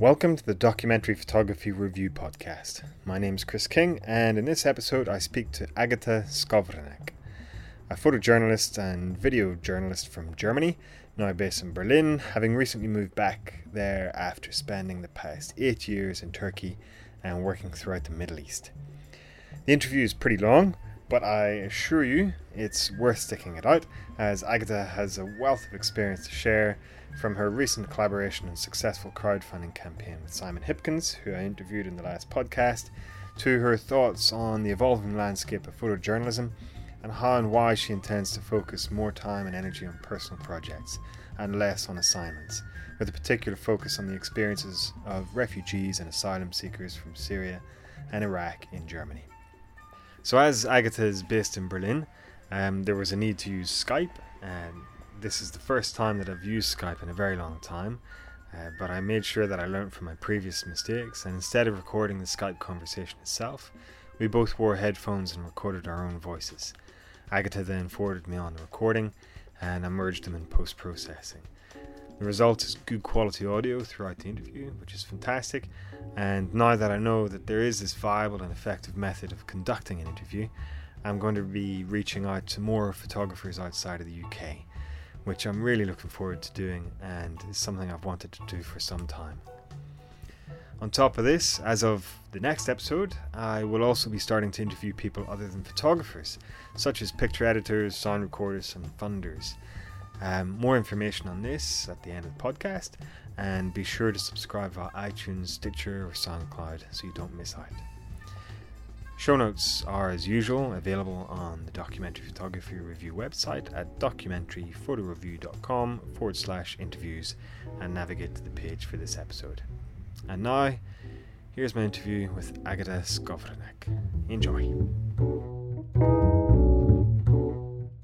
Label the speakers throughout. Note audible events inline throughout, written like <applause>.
Speaker 1: Welcome to the Documentary Photography Review Podcast. My name is Chris King, and in this episode, I speak to Agata Skowronek, a photojournalist and video journalist from Germany, now based in Berlin, having recently moved back there after spending the past eight years in Turkey and working throughout the Middle East. The interview is pretty long, but I assure you it's worth sticking it out, as Agata has a wealth of experience to share from her recent collaboration and successful crowdfunding campaign with Simon Hipkins, who I interviewed in the last podcast, to her thoughts on the evolving landscape of photojournalism and how and why she intends to focus more time and energy on personal projects and less on assignments, with a particular focus on the experiences of refugees and asylum seekers from Syria and Iraq in Germany. So, as Agata is based in Berlin, um, there was a need to use Skype, and this is the first time that I've used Skype in a very long time. Uh, but I made sure that I learned from my previous mistakes, and instead of recording the Skype conversation itself, we both wore headphones and recorded our own voices. Agata then forwarded me on the recording, and I merged them in post processing. The result is good quality audio throughout the interview, which is fantastic. And now that I know that there is this viable and effective method of conducting an interview, I'm going to be reaching out to more photographers outside of the UK, which I'm really looking forward to doing and is something I've wanted to do for some time. On top of this, as of the next episode, I will also be starting to interview people other than photographers, such as picture editors, sound recorders, and funders. Um, more information on this at the end of the podcast, and be sure to subscribe via iTunes, Stitcher, or SoundCloud so you don't miss out. Show notes are, as usual, available on the Documentary Photography Review website at documentaryphotoreview.com forward slash interviews and navigate to the page for this episode. And now, here's my interview with Agata Skowronek. Enjoy.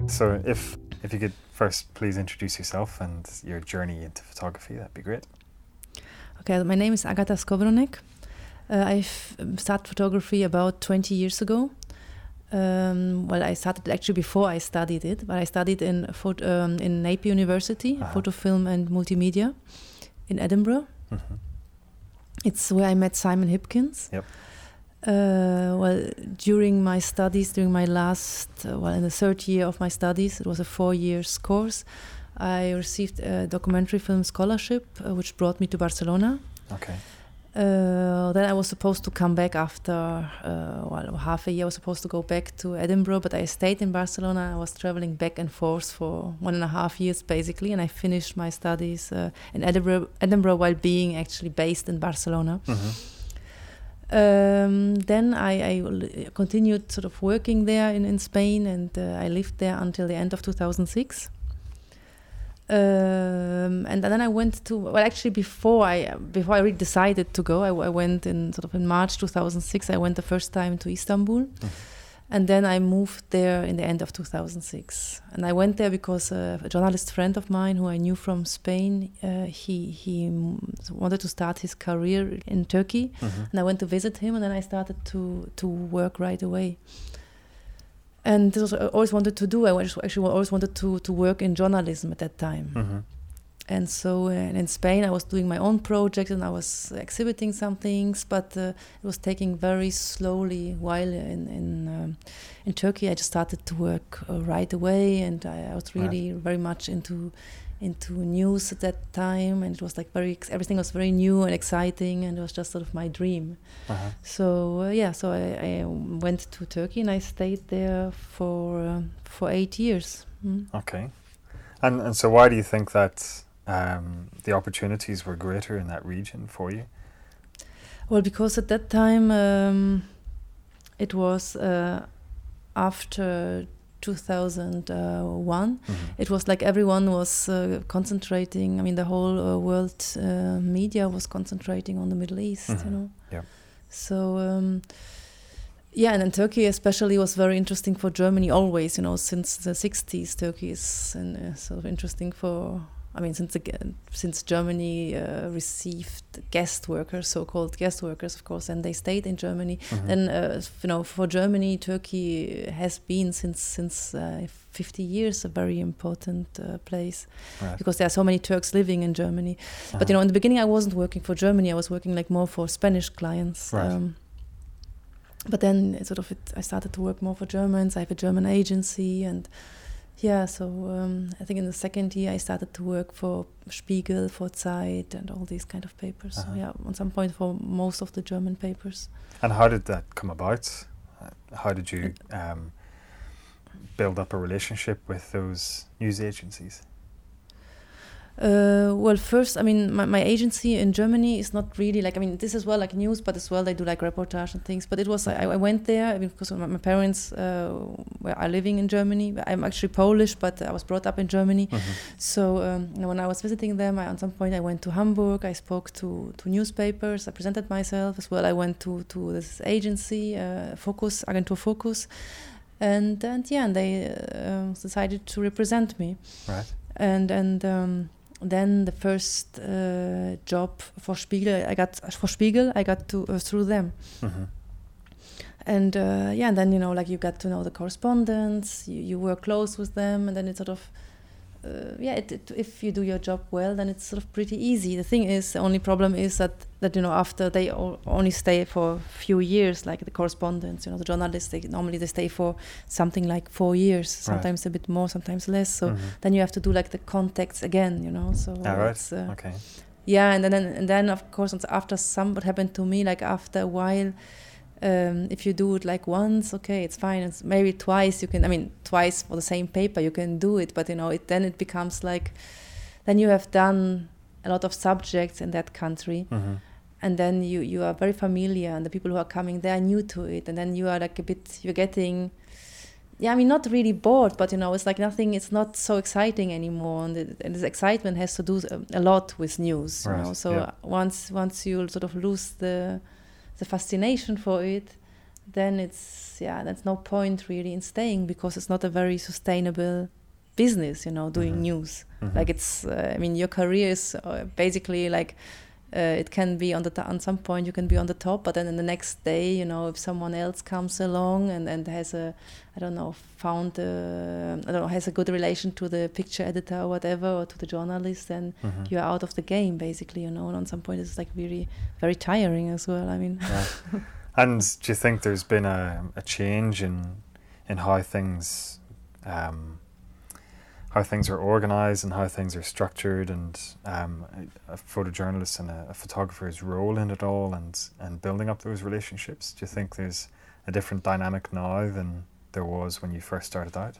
Speaker 1: So, if if you could first please introduce yourself and your journey into photography, that'd be great.
Speaker 2: Okay, my name is Agata Skowronek. Uh, I started photography about 20 years ago. Um, well, I started actually before I studied it, but I studied in um, in Napier University, uh-huh. photo film and multimedia, in Edinburgh. Mm-hmm. It's where I met Simon Hipkins.
Speaker 1: Yep.
Speaker 2: Uh, well, during my studies, during my last, uh, well, in the third year of my studies, it was a four years course. I received a documentary film scholarship, uh, which brought me to Barcelona.
Speaker 1: Okay.
Speaker 2: Uh, then I was supposed to come back after uh, well, half a year. I was supposed to go back to Edinburgh, but I stayed in Barcelona. I was traveling back and forth for one and a half years, basically, and I finished my studies uh, in Edinburgh, Edinburgh while being actually based in Barcelona. Mm-hmm. Um, then I, I, continued sort of working there in, in Spain, and uh, I lived there until the end of 2006. Um, and then I went to well, actually before I before I really decided to go, I, I, went in sort of in March 2006. I went the first time to Istanbul, mm. And then I moved there in the end of 2006. And I went there because uh, a journalist friend of mine who I knew from Spain, uh, he he wanted to start his career in Turkey, mm-hmm. and I went to visit him, and then I started to to work right away and this was I always wanted to do. I actually always wanted to to work in journalism at that time. Mm-hmm. And so uh, in Spain, I was doing my own project and I was exhibiting some things, but uh, it was taking very slowly. While in in, um, in Turkey, I just started to work uh, right away, and I, I was really right. very much into into news at that time and it was like very everything was very new and exciting and it was just sort of my dream uh-huh. so uh, yeah so I, I, went to turkey and i stayed there for uh, for eight years
Speaker 1: mm. okay and and so why do you think that um, the opportunities were greater in that region for you
Speaker 2: well because at that time um, it was uh, after 2001 mm-hmm. it was like everyone was uh, concentrating i mean the whole uh, world uh, media was concentrating on the middle east mm-hmm. you know
Speaker 1: yeah
Speaker 2: so um, yeah and then turkey especially was very interesting for germany always you know since the 60s turkey is uh, sort of interesting for I mean, since again, since Germany uh, received guest workers, so-called guest workers, of course, and they stayed in Germany,
Speaker 1: Mhm.
Speaker 2: then uh, you know, for Germany, Turkey has been since since uh, 50 years a very important uh, place
Speaker 1: Right.
Speaker 2: because there are so many Turks living in Germany. But
Speaker 1: Uh-huh.
Speaker 2: you know, in the beginning, I wasn't working for Germany. I was working like more for Spanish clients.
Speaker 1: Right.
Speaker 2: Um, but then sort of it, I started to work more for Germans. I have a German agency, and yeah, so um, I think in the second year I started to work for Spiegel, for Zeit, and all these kind of papers.
Speaker 1: Uh-huh.
Speaker 2: So yeah, on some point for most of the German papers.
Speaker 1: And how did that come about? Uh, How did you um, build up a relationship with those news agencies?
Speaker 2: Uh, well, first, I mean, my, my agency in Germany is not really like, I mean, this is well like news, but as well they do like reportage and things. But it was, I, I went there I mean, because my, my parents uh, were are living in Germany. I'm actually Polish, but I was brought up in Germany.
Speaker 1: Mhm.
Speaker 2: So um, you know, when I was visiting them, I, at some point I went to Hamburg. I spoke to, to newspapers. I presented myself as well. I went to, to this agency, uh, Focus, Agentur Focus. And, and yeah, and they uh, decided to represent me
Speaker 1: Right.
Speaker 2: and and um, then the first uh, job for Spiegel I got for Spiegel I got to uh, through them
Speaker 1: Mhm.
Speaker 2: and uh, yeah and then you know like you got to know the correspondents you, you work close with them and then it sort of yeah it, it, if you do your job well then it's sort of pretty easy the thing is the only problem is that that you know after they only stay for a few years like the correspondents you know the journalists they normally they stay for something like four years sometimes a bit more sometimes less so
Speaker 1: Mhm.
Speaker 2: then you have to do like the contacts again you know so
Speaker 1: Ah, right.
Speaker 2: it's, uh,
Speaker 1: Okay.
Speaker 2: yeah and then and then of course after some what happened to me like after a while um, if you do it like once okay it's fine. It's maybe twice you can i mean twice for the same paper you can do it but you know it then it becomes like then you have done a lot of subjects in that country.
Speaker 1: Mhm.
Speaker 2: and then you you are very familiar and the people who are coming they are new to it. And then you are like a bit you're getting yeah i mean not really bored but you know it's like nothing it's not so exciting anymore. And, it, and this excitement has to do a, a lot with news you know. So
Speaker 1: yeah.
Speaker 2: once once you sort of lose the the fascination for it then it's yeah there's no point really in staying because it's not a very sustainable business you know doing
Speaker 1: Mhm.
Speaker 2: news
Speaker 1: Mhm.
Speaker 2: like it's uh, i mean your career is uh, basically like uh, it can be on the t- on some point you can be on the top but then in the next day you know if someone else comes along and and has a i don't know found uh, i don't know has a good relation to the picture editor or whatever or to the journalist then
Speaker 1: Mhm.
Speaker 2: you're out of the game basically you know and on some point it's like really very tiring as well i mean
Speaker 1: Right. <laughs> And do you think there's been a, a change in in how things um, how things are organized and how things are structured and um, a, a photojournalist and a, a photographer's role in it all and and building up those relationships? Do you think there's a different dynamic now than there was when you first started out?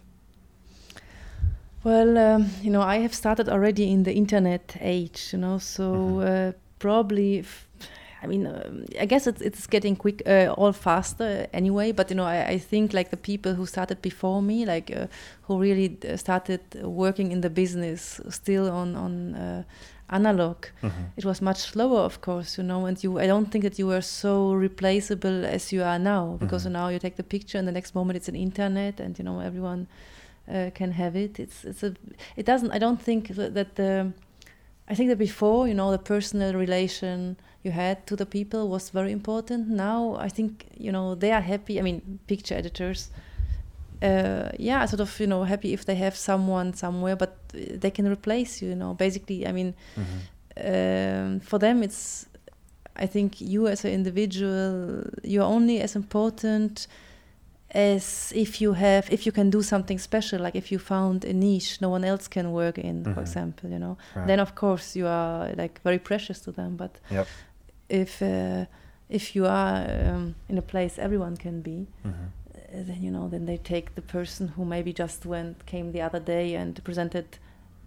Speaker 2: Well, um, you know, I have started already in the internet age, you know, so
Speaker 1: Mhm.
Speaker 2: uh, probably, f- I mean, um, I guess it's it's getting quick, uh, all faster anyway. But you know, I, I think like the people who started before me, like uh, who really uh, started working in the business, still on on uh, analog,
Speaker 1: Mhm.
Speaker 2: it was much slower, of course, you know. And you, I don't think that you were so replaceable as you are now, because
Speaker 1: Mhm.
Speaker 2: now you take the picture, and the next moment it's an internet, and you know everyone uh, can have it. It's it's a it doesn't. I don't think that the. I think that before, you know, the personal relation you had to the people was very important. Now, I think you know they are happy. I mean, picture editors. Uh, yeah, sort of, you know, happy if they have someone somewhere, but they can replace you. You know, basically, I mean,
Speaker 1: Mhm.
Speaker 2: um, for them it's i think you as an individual you're only as important as if you have if you can do something special like if you found a niche no one else can work in
Speaker 1: Mhm.
Speaker 2: for example you know
Speaker 1: Right.
Speaker 2: then of course you are like very precious to them but
Speaker 1: Yep.
Speaker 2: If uh, if you are um, in a place everyone can be
Speaker 1: Mhm.
Speaker 2: uh, then you know then they take the person who maybe just went came the other day and presented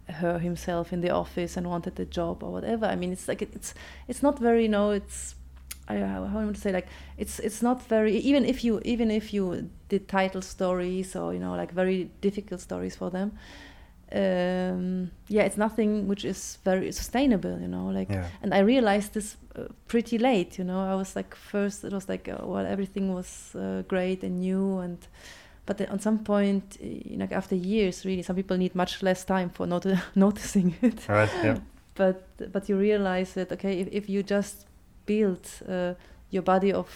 Speaker 2: her himself in the office and wanted the job or whatever i mean it's like it's it's not very you know it's I, how how I want to say like it's it's not very even if you even if you did title stories or you know like very difficult stories for them um yeah it's nothing which is very sustainable you know like
Speaker 1: Yeah.
Speaker 2: and I realized this uh, pretty late. You know, I was like first it was like uh, well everything was uh, great and new and but then on some point, you know, after years, really, some people need much less time for not <laughs> noticing it.
Speaker 1: Right. Yeah. <laughs>
Speaker 2: but but you realize that okay, if, if you just build uh, your body of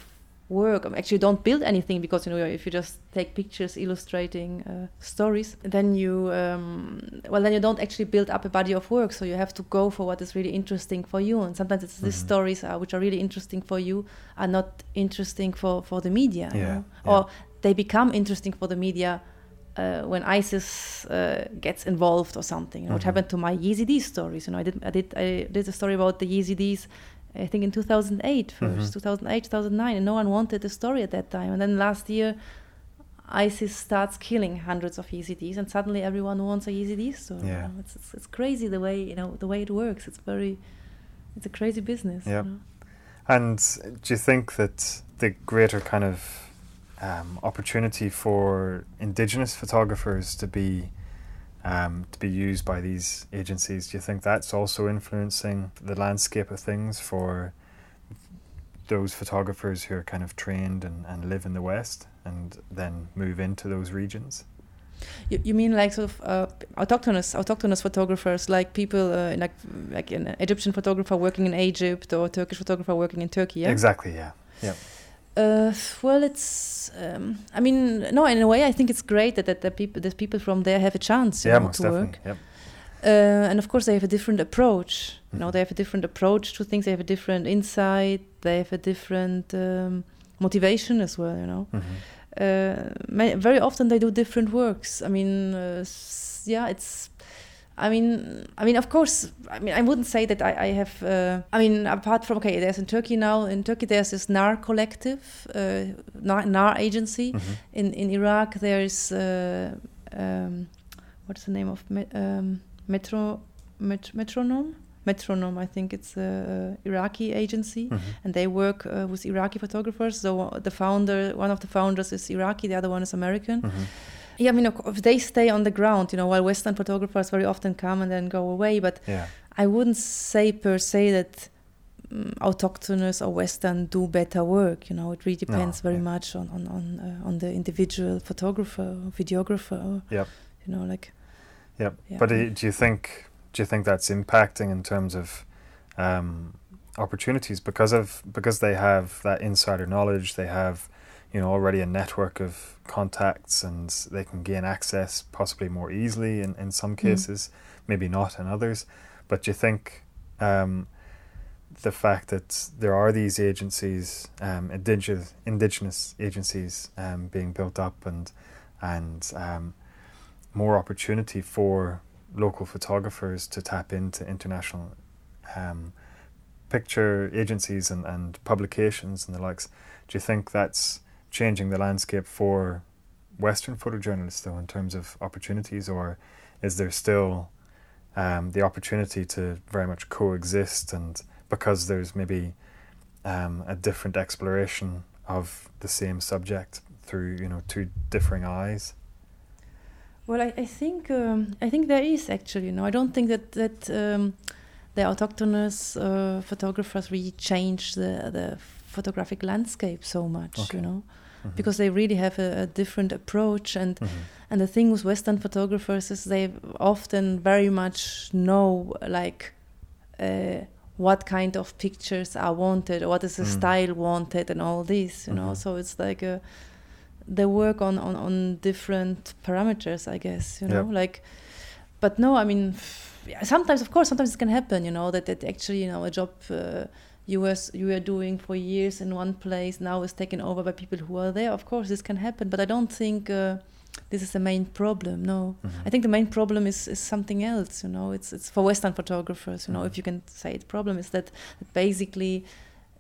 Speaker 2: work. Actually, don't build anything because you know if you just take pictures illustrating uh, stories, then you um, well then you don't actually build up a body of work. So you have to go for what is really interesting for you. And sometimes it's mm-hmm. these stories uh, which are really interesting for you are not interesting for for the media,
Speaker 1: yeah, yeah.
Speaker 2: or they become interesting for the media. Uh, when ISIS uh, gets involved or something, you know, mm-hmm. which happened to my Yazidi stories. You know, I did, I did, I did a story about the Yazidis I think in 2008 1st mm-hmm. 2008, 2009, and no one wanted the story at that time. And then last year, ISIS starts killing hundreds of Yazidis, and suddenly everyone wants a Yazidi story.
Speaker 1: Yeah.
Speaker 2: You know? it's, it's, it's, crazy the way you know the way it works. It's very, it's a crazy business.
Speaker 1: Yeah.
Speaker 2: You know?
Speaker 1: And do you think that the greater kind of um, opportunity for indigenous photographers to be um, to be used by these agencies. Do you think that's also influencing the landscape of things for those photographers who are kind of trained and, and live in the West and then move into those regions?
Speaker 2: You, you mean like sort of uh, autochthonous autochthonous photographers, like people uh, like like an Egyptian photographer working in Egypt or Turkish photographer working in Turkey? Yeah.
Speaker 1: Exactly. Yeah. Yeah.
Speaker 2: Uh, well, it's. Um, I mean, no. In a way, I think it's great that that the people, the people from there have a chance,
Speaker 1: yeah,
Speaker 2: know, to
Speaker 1: definitely.
Speaker 2: work.
Speaker 1: Yep.
Speaker 2: Uh, and of course, they have a different approach.
Speaker 1: Mm-hmm.
Speaker 2: You know, they have a different approach to things. They have a different insight. They have a different um, motivation as well. You know,
Speaker 1: mm-hmm.
Speaker 2: uh, very often they do different works. I mean, uh, yeah, it's I mean, I mean, of course, I mean, I wouldn't say that I, I have. Uh, I mean, apart from okay, there's in Turkey now. In Turkey, there's this NAR collective, uh, NAR, NAR, agency.
Speaker 1: Mm-hmm.
Speaker 2: In in Iraq, there's uh, um, what's the name of me, um, Metro met, Metronome. Metronome, I think it's a Iraqi agency,
Speaker 1: mm-hmm.
Speaker 2: and they work uh, with Iraqi photographers. So the founder, one of the founders, is Iraqi, the other one is American.
Speaker 1: Mm-hmm.
Speaker 2: Yeah, I mean, if they stay on the ground, you know, while Western photographers very often come and then go away, but
Speaker 1: yeah.
Speaker 2: I wouldn't say per se that um, autochthonous or Western do better work. You know, it really depends
Speaker 1: no,
Speaker 2: very
Speaker 1: yeah.
Speaker 2: much on on on, uh, on the individual photographer, or videographer. Or,
Speaker 1: yep.
Speaker 2: You know, like.
Speaker 1: Yep.
Speaker 2: Yeah.
Speaker 1: But do you think do you think that's impacting in terms of um, opportunities because of because they have that insider knowledge, they have you know already a network of contacts and they can gain access possibly more easily in, in some cases mm. maybe not in others but do you think um, the fact that there are these agencies um, indigenous indigenous agencies um, being built up and and um, more opportunity for local photographers to tap into international um, picture agencies and, and publications and the likes do you think that's changing the landscape for Western photojournalists, though, in terms of opportunities, or is there still um, the opportunity to very much coexist, and because there's maybe um, a different exploration of the same subject through you know two differing eyes?
Speaker 2: Well, I, I think um, I think there is actually. You know, I don't think that that um, the autochthonous uh, photographers really change the the photographic landscape so much.
Speaker 1: Okay.
Speaker 2: You know,
Speaker 1: Mm-hmm.
Speaker 2: because they really have a, a different approach and
Speaker 1: Mhm.
Speaker 2: and the thing with western photographers is they often very much know like uh, what kind of pictures are wanted or what is the
Speaker 1: Mm.
Speaker 2: style wanted and all this you know
Speaker 1: Mhm.
Speaker 2: so it's like a they work on, on on different parameters i guess you know
Speaker 1: Yep.
Speaker 2: like but no i mean sometimes of course sometimes it can happen you know that, that actually you know a job uh, you was you were doing for years in one place now is taken over by people who are there of course this can happen but i don't think uh, this is the main problem no
Speaker 1: Mhm.
Speaker 2: i think the main problem is, is something else you know it's it's for western photographers you know
Speaker 1: Mhm.
Speaker 2: if you can say it problem is that, that basically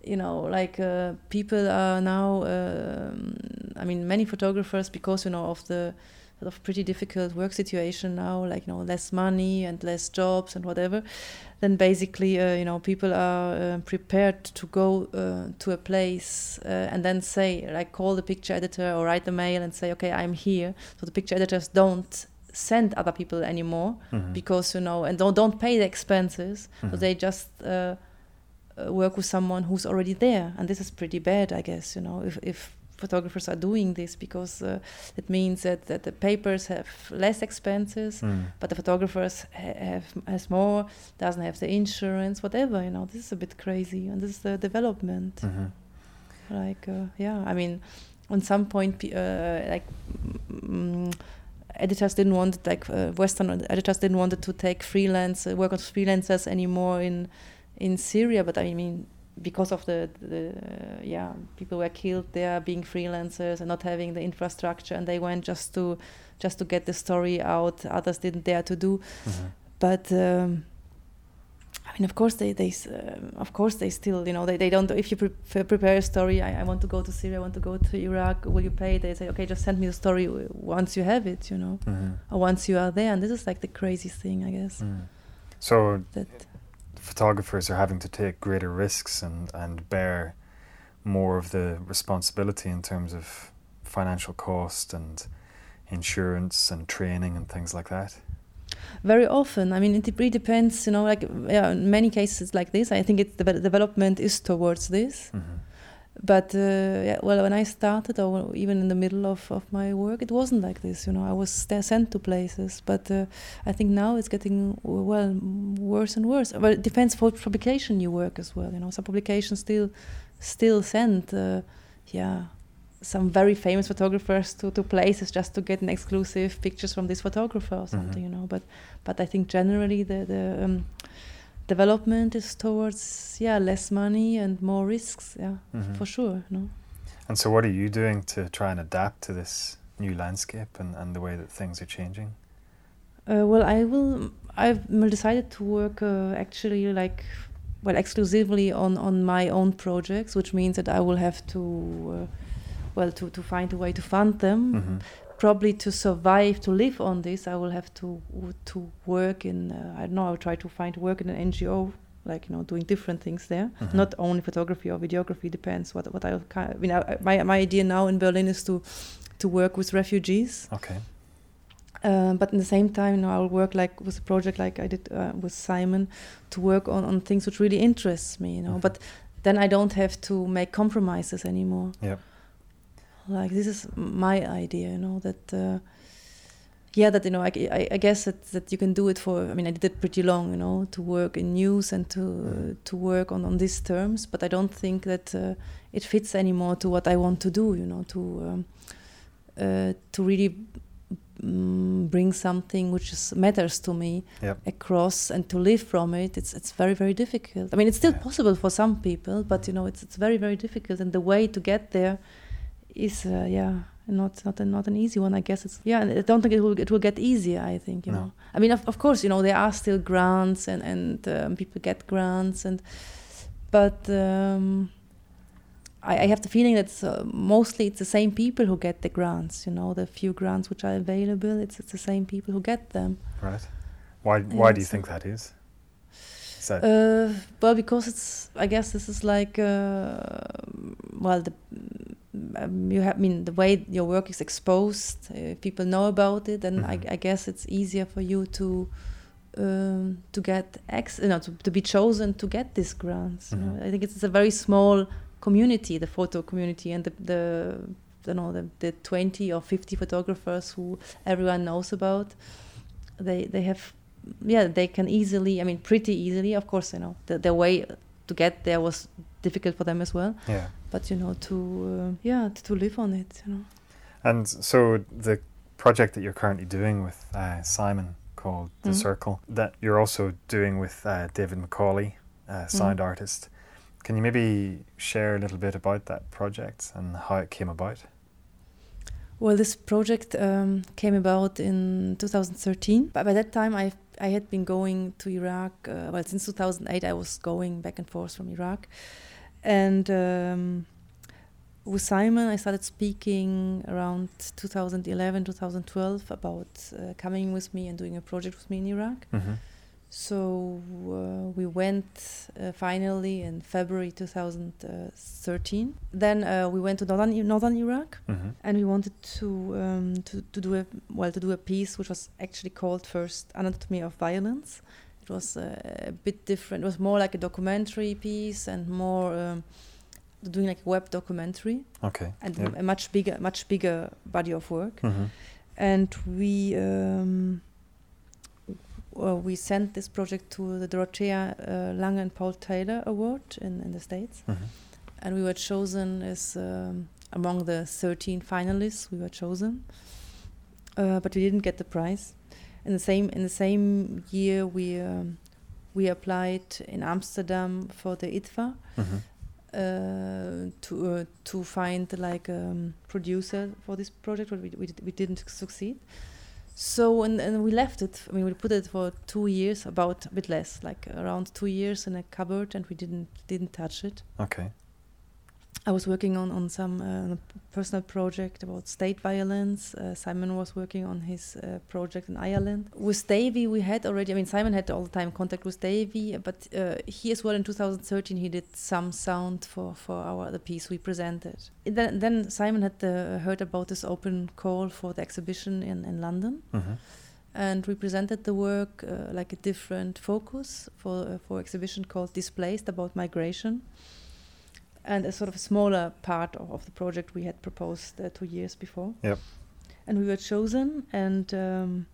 Speaker 2: you know like uh, people are now um, i mean many photographers because you know of the of pretty difficult work situation now like you know less money and less jobs and whatever then basically uh, you know people are uh, prepared to go uh, to a place uh, and then say like call the picture editor or write the mail and say okay i'm here so the picture editors don't send other people anymore
Speaker 1: Mhm.
Speaker 2: because you know and don't don't pay the expenses so
Speaker 1: Mhm.
Speaker 2: they just uh, uh, work with someone who's already there and this is pretty bad i guess you know if if photographers are doing this because uh, it means that, that the papers have less expenses,
Speaker 1: Mm.
Speaker 2: but the photographers ha- have has more, doesn't have the insurance, whatever. You know, this is a bit crazy, and this is the development.
Speaker 1: hmm
Speaker 2: Like, uh, yeah, I mean, on some point, uh, like. Mm, editors didn't want like uh, western editors didn't want to take freelance uh, work as freelancers anymore in in syria but i mean because of the, the uh, yeah people were killed there being freelancers and not having the infrastructure and they went just to just to get the story out others didn't dare to do
Speaker 1: hmm
Speaker 2: but um, I mean, of course, they, they um of course, they still, you know, they, they don't. If you pre- prepare a story, I, I want to go to Syria, I want to go to Iraq. Will you pay? They say, okay, just send me the story once you have it, you know,
Speaker 1: hmm
Speaker 2: or once you are there. And this is like the crazy thing, I guess.
Speaker 1: Mm. So
Speaker 2: That
Speaker 1: photographers are having to take greater risks and, and bear more of the responsibility in terms of financial cost and insurance and training and things like that.
Speaker 2: very often, I mean, it really depends, you know. Like yeah, in many cases like this, I think it's the development is towards this.
Speaker 1: hmm
Speaker 2: but uh, yeah, well when i started or even in the middle of, of my work it wasn't like this you know. I was sent to places but uh, i think now it's getting well worse and worse. Well it depends for publication you work as well you know. Some publications still still send uh, yeah some very famous photographers to, to places just to get an exclusive pictures from this photographer or something
Speaker 1: Mhm.
Speaker 2: you know. But but i think generally the the um, development is towards yeah less money and more risks yeah
Speaker 1: Mhm.
Speaker 2: for sure no
Speaker 1: And so, what are you doing to try and adapt to this new landscape and, and the way that things are changing?
Speaker 2: uh, well i will i've decided to work uh, actually like well exclusively on on my own projects which means that i will have to uh, well to to find a way to fund them
Speaker 1: hmm
Speaker 2: probably to survive to live on this i will have to to work in uh, i don't know i'll try to find work in an ngo like you know doing different things there
Speaker 1: Mhm.
Speaker 2: not only photography or videography depends what what i kind I mean I, my my idea now in berlin is to to work with refugees
Speaker 1: Okay.
Speaker 2: um, but in the same time, you know, I'll work like with a project like I did uh, with Simon to work on, on things which really interests me, you know.
Speaker 1: Mhm.
Speaker 2: But then I don't have to make compromises anymore.
Speaker 1: Yep.
Speaker 2: Like this is my idea, you know, that uh, yeah, that you know, I, I, I guess that, that you can do it for. I mean, I did it pretty long, you know, to work in news and to
Speaker 1: Mhm.
Speaker 2: to work on on these terms. But I don't think that uh, it fits anymore to what I want to do, you know, to um, uh, to really mm, bring something which is, matters to me
Speaker 1: Yep.
Speaker 2: across and to live from it it's it's very very difficult i mean it's still
Speaker 1: Yeah.
Speaker 2: possible for some people but you know it's it's very very difficult and the way to get there is uh, yeah not not a, not an easy one i guess it's yeah i don't think it will it will get easier i think you
Speaker 1: No.
Speaker 2: know i mean of, of course you know there are still grants and and um, people get grants and but um I, I have the feeling that uh, mostly it's the same people who get the grants. You know, the few grants which are available, it's it's the same people who get them.
Speaker 1: Right. Why? Why do you
Speaker 2: so-
Speaker 1: think that is? That
Speaker 2: Uh, well, because it's. I guess this is like. Uh, well, the. Um, you have. I mean, the way your work is exposed, uh, people know about it, and
Speaker 1: Mhm.
Speaker 2: I, I guess it's easier for you to. Um, to get ex, you know, to, to be chosen to get these grants. You know,
Speaker 1: Mhm.
Speaker 2: I think it's a very small community, the photo community, and the the you know the, the twenty or fifty photographers who everyone knows about. They they have yeah they can easily i mean pretty easily of course you know the, the way to get there was difficult for them as well
Speaker 1: yeah?
Speaker 2: But you know to uh, yeah to, live on it you know
Speaker 1: And so the project that you're currently doing with uh, Simon called The
Speaker 2: Mhm.
Speaker 1: Circle, that you're also doing with uh, David Macaulay, uh, sound artist. Can you maybe share a little bit about that project and how it came about?
Speaker 2: well this project um, came about in 2013 but by that time i i had been going to iraq uh, well since 2008 i was going back and forth from iraq and um, with Simon, I started speaking around 2011, 2012 about uh, coming with me and doing a project with me in Iraq.
Speaker 1: Mm-hmm.
Speaker 2: So uh, we went uh, finally in February 2013. Then uh, we went to northern, northern Iraq,
Speaker 1: Mm-hmm.
Speaker 2: and we wanted to, um, to to do a well to do a piece which was actually called first Anatomy of Violence. It was uh, a bit different. It was more like a documentary piece and more. Um, doing like a web documentary
Speaker 1: Okay.
Speaker 2: and
Speaker 1: Yep.
Speaker 2: a much bigger, much bigger body of work.
Speaker 1: Mhm.
Speaker 2: And we um, well, we sent this project to the Dorothea uh, Lange and Paul Taylor Award in, in the States,
Speaker 1: Mhm.
Speaker 2: and we were chosen as um, among the 13 finalists. We were chosen, uh, but we didn't get the prize. In the same in the same year, we um, we applied in Amsterdam for the IDFA
Speaker 1: Mhm.
Speaker 2: uh, to uh, to find like um, producer for this project, but we we, we didn't succeed. So and, and we left it. I mean, we put it for two years, about a bit less, like around two years in a cupboard, and we didn't didn't touch it.
Speaker 1: Okay.
Speaker 2: I was working on on some uh, personal project about state violence. Uh, Simon was working on his uh, project in Ireland. With Davy, we had already. I mean, Simon had all the time contact with Davy, but uh, he as well in 2013 he did some sound for for our the piece we presented. And Then then Simon had uh, heard about this open call for the exhibition in in London
Speaker 1: Mhm.
Speaker 2: and we presented the work uh, like a different focus for uh, for exhibition called Displaced about migration, and a sort of smaller part of, of the project we had proposed uh, two years before.
Speaker 1: Yep.
Speaker 2: And we were chosen, and um,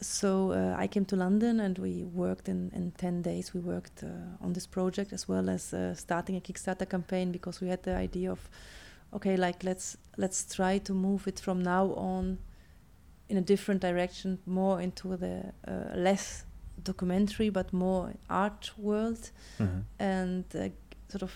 Speaker 2: so uh, I came to London, and we worked in in ten days. We worked uh, on this project as well as uh, starting a Kickstarter campaign because we had the idea of, okay, like let's let's try to move it from now on in a different direction, more into the uh, less documentary but more art world,
Speaker 1: Mhm.
Speaker 2: and uh, sort of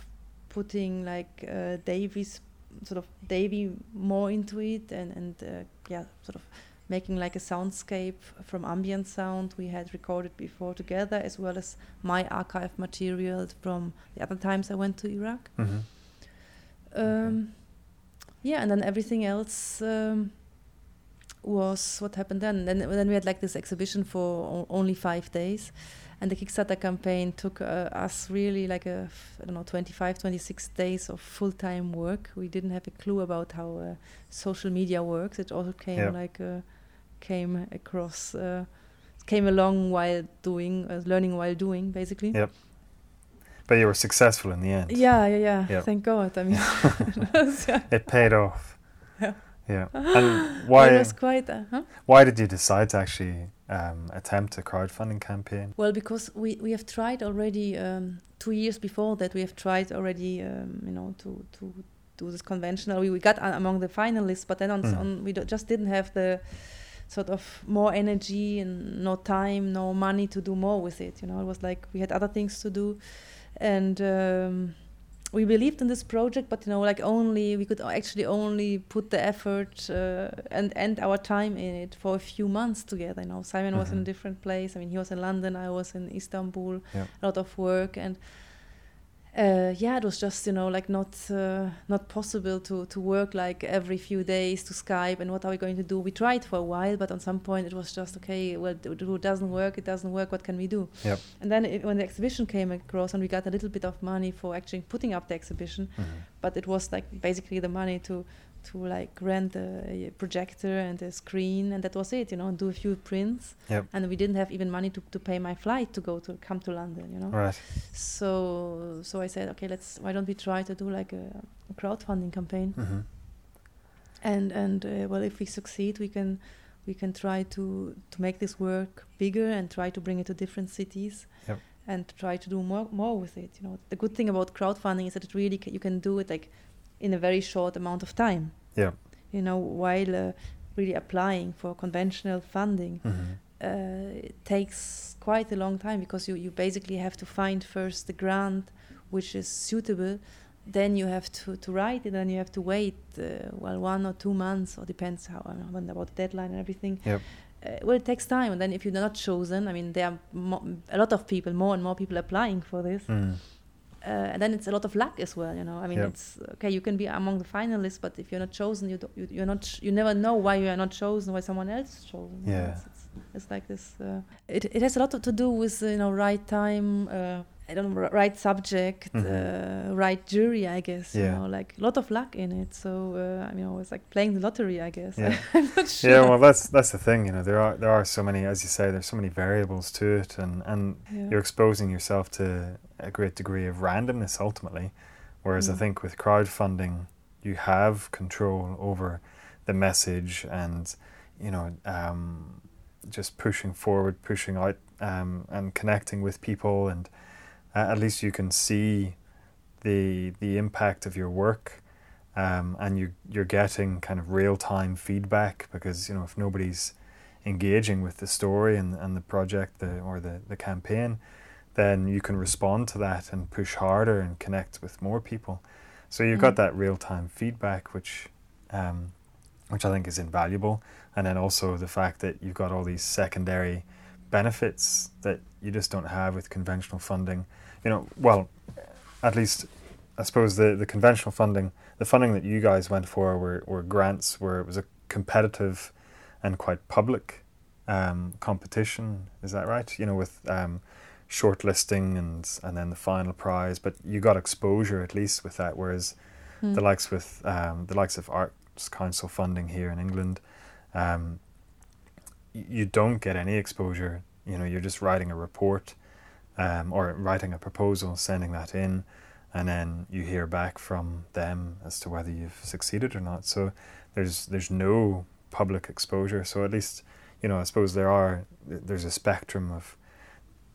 Speaker 2: putting like uh, Davies, sort of Davy more into it, and and uh, yeah, sort of making like a soundscape from ambient sound we had recorded before together, as well as my archive material from the other times I went to Iraq.
Speaker 1: Mhm.
Speaker 2: Um, Yeah, and then everything else um, was what happened then. Then then we had like this exhibition for o- only five days, and the Kickstarter campaign took uh, us really like a f- I don't know 25, 26 days of full time work. We didn't have a clue about how uh, social media works. It also came
Speaker 1: Yeah.
Speaker 2: like uh, came across. Uh, came along while doing uh, learning while doing basically
Speaker 1: Yep. But you were successful in the end.
Speaker 2: yeah yeah yeah
Speaker 1: Yeah.
Speaker 2: thank god i mean. <laughs> <laughs>
Speaker 1: It paid off.
Speaker 2: Yeah. <gasps>
Speaker 1: And
Speaker 2: it
Speaker 1: why
Speaker 2: was quite uh, huh?
Speaker 1: why did you decide to actually um, attempt a crowdfunding campaign?
Speaker 2: Well, because we, we have tried already um, two years before that. We have tried already, um, you know, to to do this conventional. We, we got a- among the finalists, but then on,
Speaker 1: Mm.
Speaker 2: on we just didn't have the sort of more energy and no time, no money to do more with it. You know, it was like we had other things to do, and. We believed in this project, but you know, like only we could actually only put the effort uh, and and our time in it for a few months together. You know, Simon was in a
Speaker 1: Mhm.
Speaker 2: different place. I mean, he was in London. I was in Istanbul.
Speaker 1: Yeah.
Speaker 2: A lot of work and. Uh, yeah, it was just you know like not uh, not possible to to work like every few days to Skype and what are we going to do? We tried for a while, but on some point it was just okay. Well, it doesn't work. It doesn't work. What can we do?
Speaker 1: Yep.
Speaker 2: And then it, when the exhibition came across and we got a little bit of money for actually putting up the exhibition,
Speaker 1: Mhm.
Speaker 2: but it was like basically the money to to like rent a, a projector and a screen and that was it you know and do a few prints
Speaker 1: Yep.
Speaker 2: and we didn't have even money to, to pay my flight to go to come to london you know
Speaker 1: Right.
Speaker 2: so so i said okay let's why don't we try to do like a, a crowdfunding campaign
Speaker 1: hmm
Speaker 2: and and uh, well if we succeed we can we can try to to make this work bigger and try to bring it to different cities
Speaker 1: Yep.
Speaker 2: and try to do more more with it you know the good thing about crowdfunding is that it really ca- you can do it like in a very short amount of time
Speaker 1: Yeah.
Speaker 2: you know while uh, really applying for conventional funding
Speaker 1: hmm
Speaker 2: uh, it takes quite a long time because you, you basically have to find first the grant which is suitable then you have to, to write it and you have to wait uh, well one or two months or depends how when about the deadline and everything
Speaker 1: Yep.
Speaker 2: uh, well it takes time and then if you're not chosen i mean there are mo- a lot of people more and more people applying for this
Speaker 1: Mm.
Speaker 2: Uh, and then it's a lot of luck as well you know i mean
Speaker 1: Yep.
Speaker 2: it's okay you can be among the finalists but if you're not chosen you, you you're not you never know why you are not chosen why someone else is chosen
Speaker 1: Yeah.
Speaker 2: it's, it's, it's like this uh, it, it has a lot to do with you know right time uh, I don't know, right subject,
Speaker 1: Mhm.
Speaker 2: uh, right jury, I guess.
Speaker 1: Yeah.
Speaker 2: You know, like a lot of luck in it. So uh, I mean, it's like playing the lottery, I guess.
Speaker 1: Yeah. <laughs>
Speaker 2: I'm not sure.
Speaker 1: Yeah, well, that's that's the thing. You know, there are there are so many, as you say, there's so many variables to it, and and
Speaker 2: Yeah.
Speaker 1: you're exposing yourself to a great degree of randomness ultimately, Whereas I
Speaker 2: Mm.
Speaker 1: think with crowdfunding, you have control over the message and you know um, just pushing forward, pushing out, um, and connecting with people, and at least you can see the the impact of your work, um, and you you're getting kind of real time feedback because you know if nobody's engaging with the story and, and the project the, or the, the campaign, then you can respond to that and push harder and connect with more people. So you've got
Speaker 2: Mm.
Speaker 1: that real time feedback, which um, which I think is invaluable, and then also the fact that you've got all these secondary benefits that you just don't have with conventional funding. You know, well, at least I suppose the, the conventional funding, the funding that you guys went for were, were grants where it was a competitive and quite public um, competition. Is that right? You know, with um, shortlisting and and then the final prize. But you got exposure at least with that, whereas
Speaker 2: Mm.
Speaker 1: the likes with um, the likes of Arts Council funding here in England, um, you don't get any exposure. You know, you're just writing a report um, or writing a proposal, sending that in, and then you hear back from them as to whether you've succeeded or not. So there's there's no public exposure. So at least you know, I suppose there are there's a spectrum of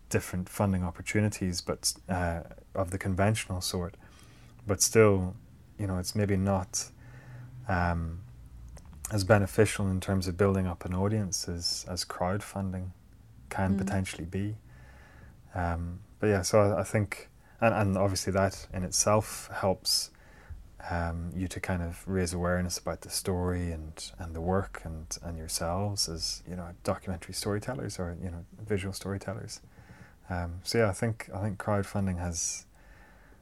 Speaker 1: different funding opportunities, but uh, of the conventional sort. But still, you know, it's maybe not um, as beneficial in terms of building up an audience as, as crowdfunding can
Speaker 2: Mm.
Speaker 1: potentially be. Um, but yeah, so I, I think, and, and obviously that in itself helps um, you to kind of raise awareness about the story and, and the work and, and yourselves as you know documentary storytellers or you know visual storytellers. Um, so yeah, I think I think crowdfunding has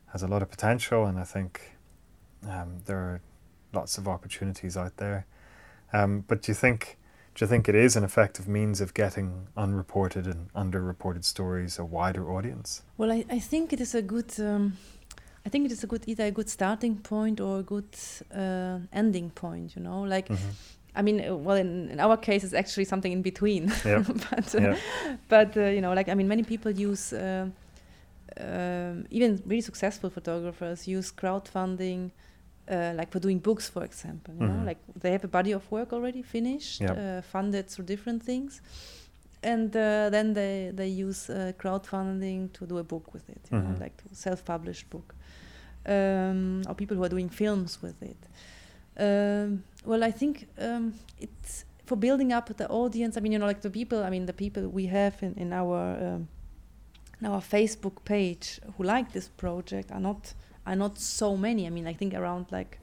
Speaker 1: has a lot of potential, and I think um, there are lots of opportunities out there. Um, but do you think do you think it is an effective means of getting unreported and underreported stories a wider audience?
Speaker 2: Well, I, I think it is a good. Um, I think it is a good either a good starting point or a good uh, ending point. You know, like
Speaker 1: Mm-hmm.
Speaker 2: I mean, uh, well, in, in our case, it's actually something in between. <laughs>
Speaker 1: Yeah. <laughs>
Speaker 2: but uh,
Speaker 1: Yeah.
Speaker 2: but uh, you know, like I mean, many people use. Uh, um, even really successful photographers use crowdfunding, uh, like for doing books, for example. You
Speaker 1: Mhm.
Speaker 2: know, like they have a body of work already finished,
Speaker 1: Yep.
Speaker 2: uh, funded through different things, and uh, then they they use uh, crowdfunding to do a book with it. You
Speaker 1: Mhm.
Speaker 2: know, like self-published book, um, or people who are doing films with it. Um, well, I think um, it's for building up the audience. I mean, you know, like the people. I mean, the people we have in in our um, in our Facebook page who like this project are not are not so many. I mean, I think around like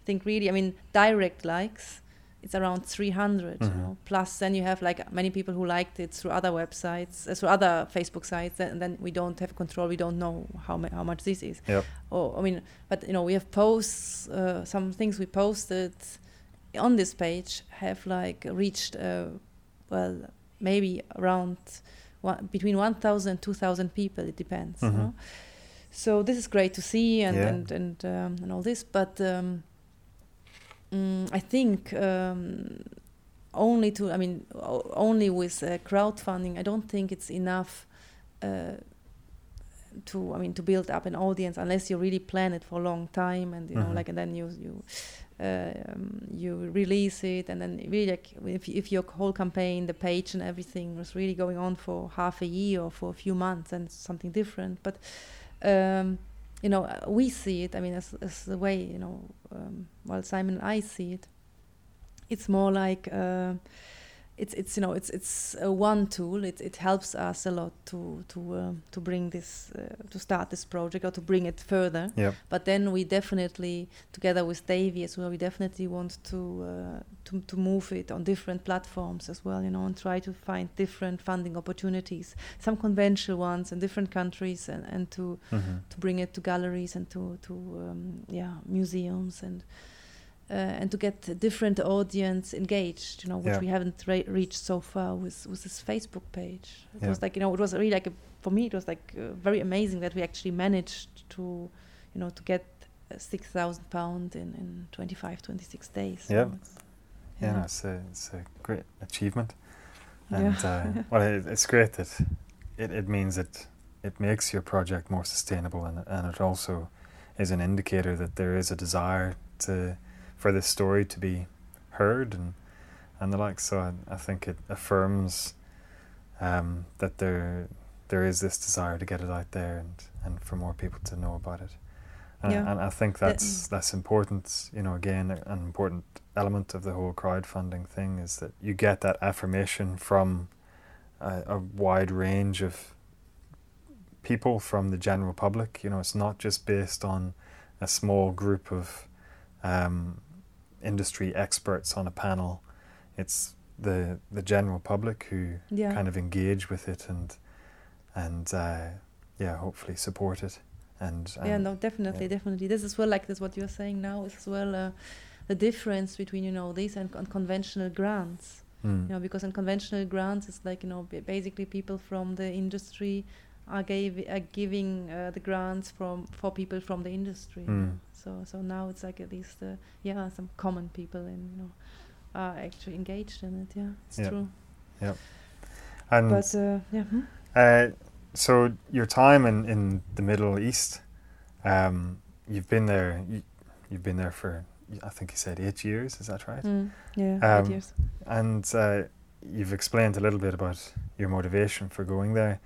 Speaker 2: I think really. I mean, direct likes. It's around 300,
Speaker 1: Mhm.
Speaker 2: you know. Plus, then you have like many people who liked it through other websites, uh, through other Facebook sites, and then we don't have control. We don't know how ma- how much this is.
Speaker 1: Yep.
Speaker 2: Or I mean, but you know, we have posts. Uh, some things we posted on this page have like reached, uh, well, maybe around one, between 1,000 and 2,000 people. It depends. you
Speaker 1: Mhm.
Speaker 2: know? So this is great to see and
Speaker 1: Yeah.
Speaker 2: and and, um, and all this, but um, mm, I think um, only to I mean only with uh, crowdfunding, I don't think it's enough. Uh, to I mean to build up an audience unless you really plan it for a long time and you know
Speaker 1: Mhm.
Speaker 2: like and then you you um, you release it and then really like if, if your whole campaign the page and everything was really going on for half a year or for a few months and something different but um, you know we see it I mean as, as the way you know um, while Simon and I see it it's more like uh, it's it's you know it's it's a one tool. It it helps us a lot to to um, to bring this uh, to start this project or to bring it further. But then we definitely together with Davy as well. We definitely want to uh, to to move it on different platforms as well. You know, and try to find different funding opportunities, some conventional ones in different countries, and and to
Speaker 1: Mm-hmm.
Speaker 2: to bring it to galleries and to to um, yeah museums and uh, and to get a different audience engaged you know which
Speaker 1: Yeah.
Speaker 2: we haven't re- reached so far with with this Facebook page it
Speaker 1: Yeah.
Speaker 2: was like you know it was really like a, for me it was like uh, very amazing that we actually managed to you know to get uh, 6000 pound in in 25 26 days
Speaker 1: Yeah.
Speaker 2: So it's-
Speaker 1: Yeah, no, it's a it's a great achievement,
Speaker 2: Yeah.
Speaker 1: and uh, <laughs> well, it, it's great that it, it means that it makes your project more sustainable, and and it also is an indicator that there is a desire to for this story to be heard and and the like. So I, I think it affirms um, that there there is this desire to get it out there and, and for more people to know about it. And,
Speaker 2: Yeah.
Speaker 1: and I think that's that's important. You know, again, an important element of the whole crowdfunding thing is that you get that affirmation from a, a wide range of people from the general public. You know, it's not just based on a small group of um, industry experts on a panel. It's the the general public who
Speaker 2: Yeah.
Speaker 1: kind of engage with it and and uh, yeah, hopefully support it. And,
Speaker 2: yeah, no, definitely,
Speaker 1: yeah.
Speaker 2: definitely. This is well like this. What you're saying now is as well uh, the difference between you know these and, and conventional grants.
Speaker 1: mm,
Speaker 2: You know, because in conventional grants, it's like you know ba- basically people from the industry are, gave, are giving uh, the grants from for people from the industry.
Speaker 1: mm,
Speaker 2: So so now it's like at least uh, yeah some common people and you know are actually engaged in it. Yeah, it's
Speaker 1: Yeah.
Speaker 2: true.
Speaker 1: and
Speaker 2: But uh, yeah. hmm?
Speaker 1: Uh, so your time in, in the Middle East, um, you've been there. You, you've been there for I think you said eight years. Is that right?
Speaker 2: Mm, yeah,
Speaker 1: Um,
Speaker 2: eight years.
Speaker 1: And uh, you've explained a little bit about your motivation for going there.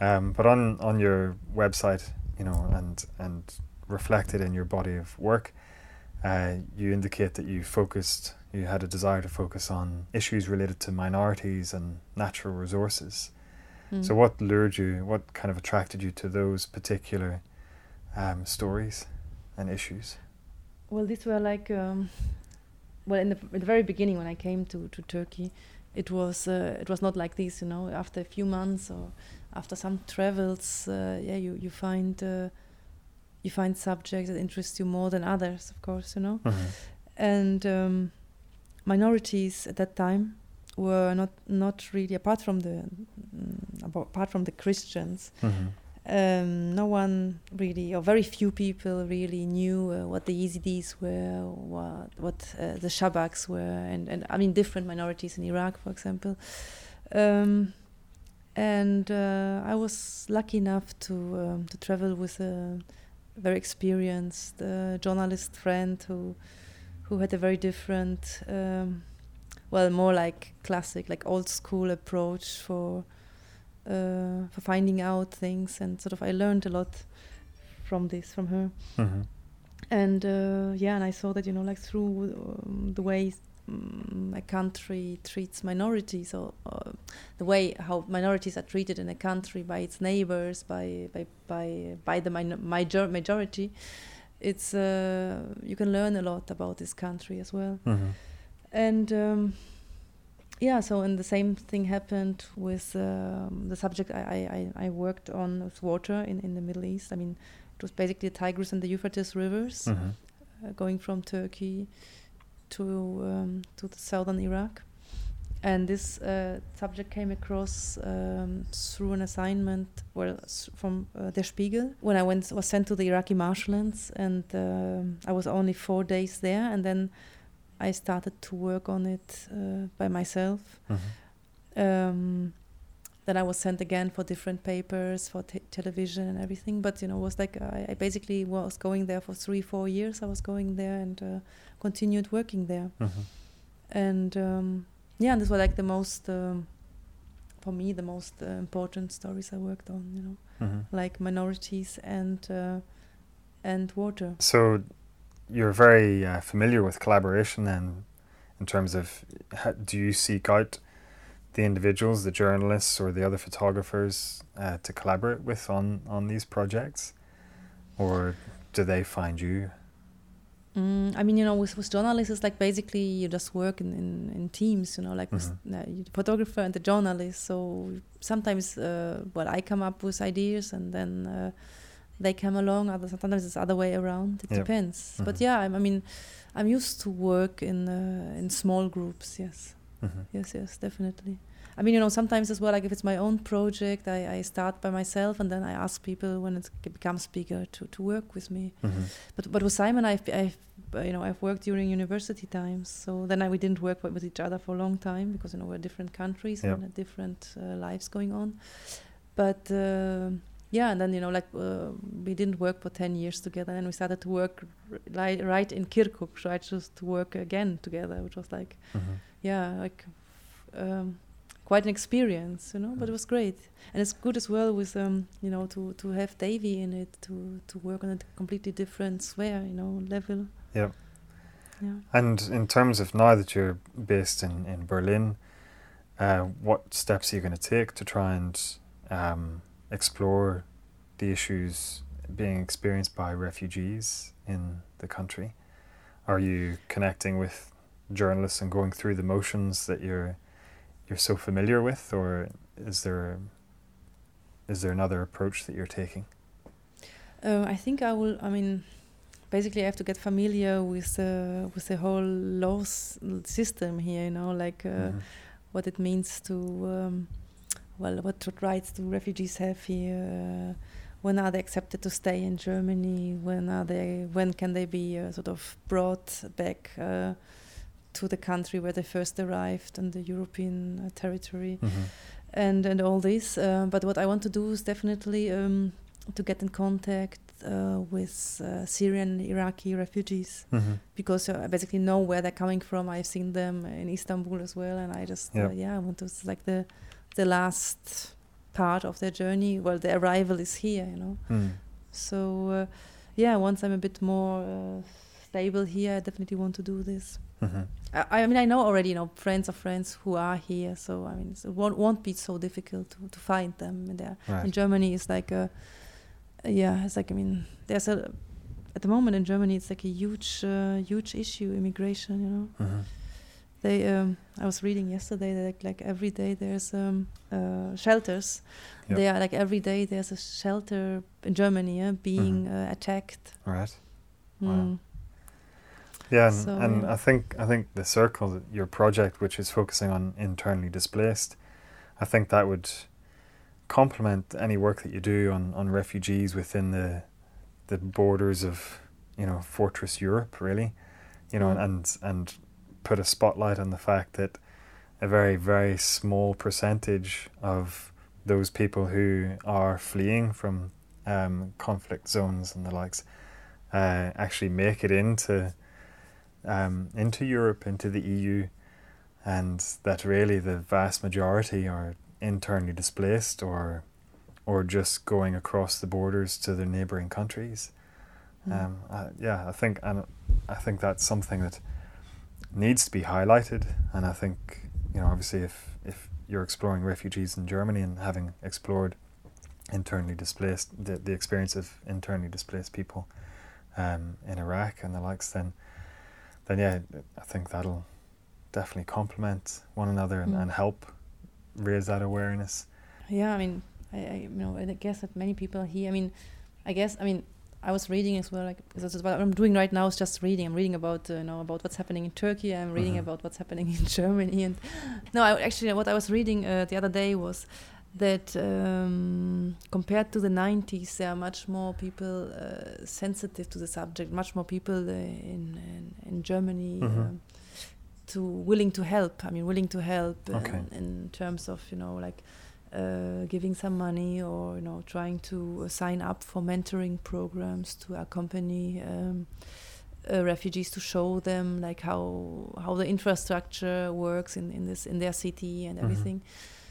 Speaker 1: Um, but on, on your website, you know, and and reflected in your body of work, uh, you indicate that you focused, you had a desire to focus on issues related to minorities and natural resources.
Speaker 2: Mm.
Speaker 1: So, what lured you? What kind of attracted you to those particular um, stories and issues?
Speaker 2: Well, these were like, um, well, in the, in the very beginning when I came to, to Turkey, it was uh, it was not like this, you know. After a few months or after some travels, uh, yeah, you you find uh, you find subjects that interest you more than others, of course, you know. And um, minorities at that time were not not really apart from the abo- apart from the Christians
Speaker 1: Mm-hmm.
Speaker 2: um, no one really, or very few people really knew uh, what the Yazidis were, what what uh, the Shabaks were, and, and I mean different minorities in Iraq, for example. Um, and uh, I was lucky enough to um, to travel with a very experienced uh, journalist friend who who had a very different, um, well, more like classic, like old school approach for uh, for finding out things and sort of I learned a lot from this from her
Speaker 1: Mm-hmm.
Speaker 2: and uh, yeah and I saw that you know like through um, the way um, a country treats minorities or uh, the way how minorities are treated in a country by its neighbors by by by, by the minor- major- majority it's uh, you can learn a lot about this country as well
Speaker 1: Mm-hmm.
Speaker 2: and um, yeah, so and the same thing happened with um, the subject I, I, I worked on with water in, in the Middle East. I mean, it was basically the Tigris and the Euphrates rivers
Speaker 1: Mm-hmm.
Speaker 2: uh, going from Turkey to um, to the southern Iraq. And this uh, subject came across um, through an assignment, well, from uh, Der Spiegel. When I went, was sent to the Iraqi marshlands, and um I was only four days there, and then I started to work on it uh, by myself.
Speaker 1: Mm-hmm.
Speaker 2: Um, then I was sent again for different papers, for te- television and everything. But you know, it was like I, I basically was going there for three, four years. I was going there and uh, continued working there.
Speaker 1: Mm-hmm.
Speaker 2: And um, yeah, and this was like the most, um, for me, the most uh, important stories I worked on. You know,
Speaker 1: Mm-hmm.
Speaker 2: like minorities and uh, and water.
Speaker 1: So, you're very uh, familiar with collaboration, then, in terms of how, do you seek out the individuals, the journalists, or the other photographers uh, to collaborate with on on these projects, or do they find you?
Speaker 2: Mm, I mean, you know, with, with journalists, it's like basically you just work in, in, in teams, you know, like with
Speaker 1: Mhm.
Speaker 2: uh, the photographer and the journalist. So sometimes, uh, well, I come up with ideas and then uh, they come along. Other, sometimes it's the other way around. It
Speaker 1: Yep.
Speaker 2: depends. But
Speaker 1: Mhm.
Speaker 2: yeah, I'm, I mean, I'm used to work in uh, in small groups. Yes,
Speaker 1: Mm-hmm.
Speaker 2: yes, yes, definitely. I mean, you know, sometimes as well, like if it's my own project, I, I start by myself and then I ask people when it becomes bigger to, to work with me.
Speaker 1: Mm-hmm.
Speaker 2: But but with Simon, I've, I've you know I've worked during university times, so then I, we didn't work with each other for a long time because you know we're different countries
Speaker 1: Yep.
Speaker 2: and different uh, lives going on. But uh, yeah, and then you know, like uh, we didn't work for ten years together, and we started to work r- right in Kirkuk, right, just to work again together, which was like,
Speaker 1: Mm-hmm.
Speaker 2: Yeah, like um, quite an experience, you know. But it was great, and it's good as well with um, you know, to to have Davy in it to to work on a completely different sphere, you know, level.
Speaker 1: Yeah.
Speaker 2: Yeah.
Speaker 1: And in terms of now that you're based in, in Berlin, uh, what steps are you going to take to try and um, explore the issues being experienced by refugees in the country? Are you connecting with journalists and going through the motions that you're you're so familiar with, or is there is there another approach that you're taking?
Speaker 2: Uh, I think I will. I mean, basically, I have to get familiar with the with the whole law system here. You know, like uh,
Speaker 1: Mhm.
Speaker 2: what it means to, um, well, what t- rights do refugees have here? Uh, when are they accepted to stay in Germany? When are they? When can they be uh, sort of brought back uh, to the country where they first arrived on the European uh, territory?
Speaker 1: Mhm.
Speaker 2: and and all this. Uh, but what I want to do is definitely um, to get in contact uh, with uh, Syrian Iraqi refugees
Speaker 1: Mhm.
Speaker 2: because uh, I basically know where they're coming from. I've seen them in Istanbul as well, and I just
Speaker 1: Yep.
Speaker 2: uh, yeah, I want to it's like the the last part of their journey. Well, the arrival is here, you know.
Speaker 1: Mm.
Speaker 2: So uh, yeah, once I'm a bit more uh, stable here, I definitely want to do this.
Speaker 1: Mhm.
Speaker 2: I, I mean, I know already, you know, friends of friends who are here, so I mean, it won't, won't be so difficult to, to find them. There, in Germany, it's like a, yeah, it's like I mean, there's a, at the moment in Germany, it's like a huge, uh, huge issue, immigration. You know,
Speaker 1: Mhm.
Speaker 2: they, um, I was reading yesterday that like, like every day there's um, uh, shelters.
Speaker 1: Yep.
Speaker 2: They are like every day there's a shelter in Germany yeah, being
Speaker 1: Mhm.
Speaker 2: uh, attacked.
Speaker 1: Right. Wow. Yeah, and,
Speaker 2: So,
Speaker 1: and
Speaker 2: yeah.
Speaker 1: I think I think the circle, your project, which is focusing on internally displaced, I think that would complement any work that you do on, on refugees within the the borders of you know Fortress Europe, really, you know,
Speaker 2: Mm.
Speaker 1: and and put a spotlight on the fact that a very very small percentage of those people who are fleeing from um, conflict zones and the likes uh, actually make it into um, into Europe, into the EU, and that really the vast majority are internally displaced or or just going across the borders to their neighboring countries.
Speaker 2: Mm.
Speaker 1: Um, uh, yeah, I think and I think that's something that needs to be highlighted, and I think you know obviously if if you're exploring refugees in Germany and having explored internally displaced the, the experience of internally displaced people um, in Iraq and the likes, then then yeah, I think that'll definitely complement one another and,
Speaker 2: Mm.
Speaker 1: and help raise that awareness.
Speaker 2: Yeah, I mean, I, I you know I guess that many people here. I mean, I guess I mean I was reading as well. Like this is what I'm doing right now is just reading. I'm reading about uh, you know about what's happening in Turkey. I'm reading
Speaker 1: Mhm.
Speaker 2: about what's happening <laughs> in Germany. And no, I, actually, what I was reading uh, the other day was that um, compared to the 90s, there are much more people uh, sensitive to the subject. Much more people uh, in, in in Germany.
Speaker 1: Mhm.
Speaker 2: Um, to willing to help. I mean, willing to help
Speaker 1: Okay.
Speaker 2: in, in terms of you know like uh, giving some money or you know trying to uh, sign up for mentoring programs to accompany um, uh, refugees to show them like how how the infrastructure works in, in this in their city and
Speaker 1: Mhm.
Speaker 2: everything.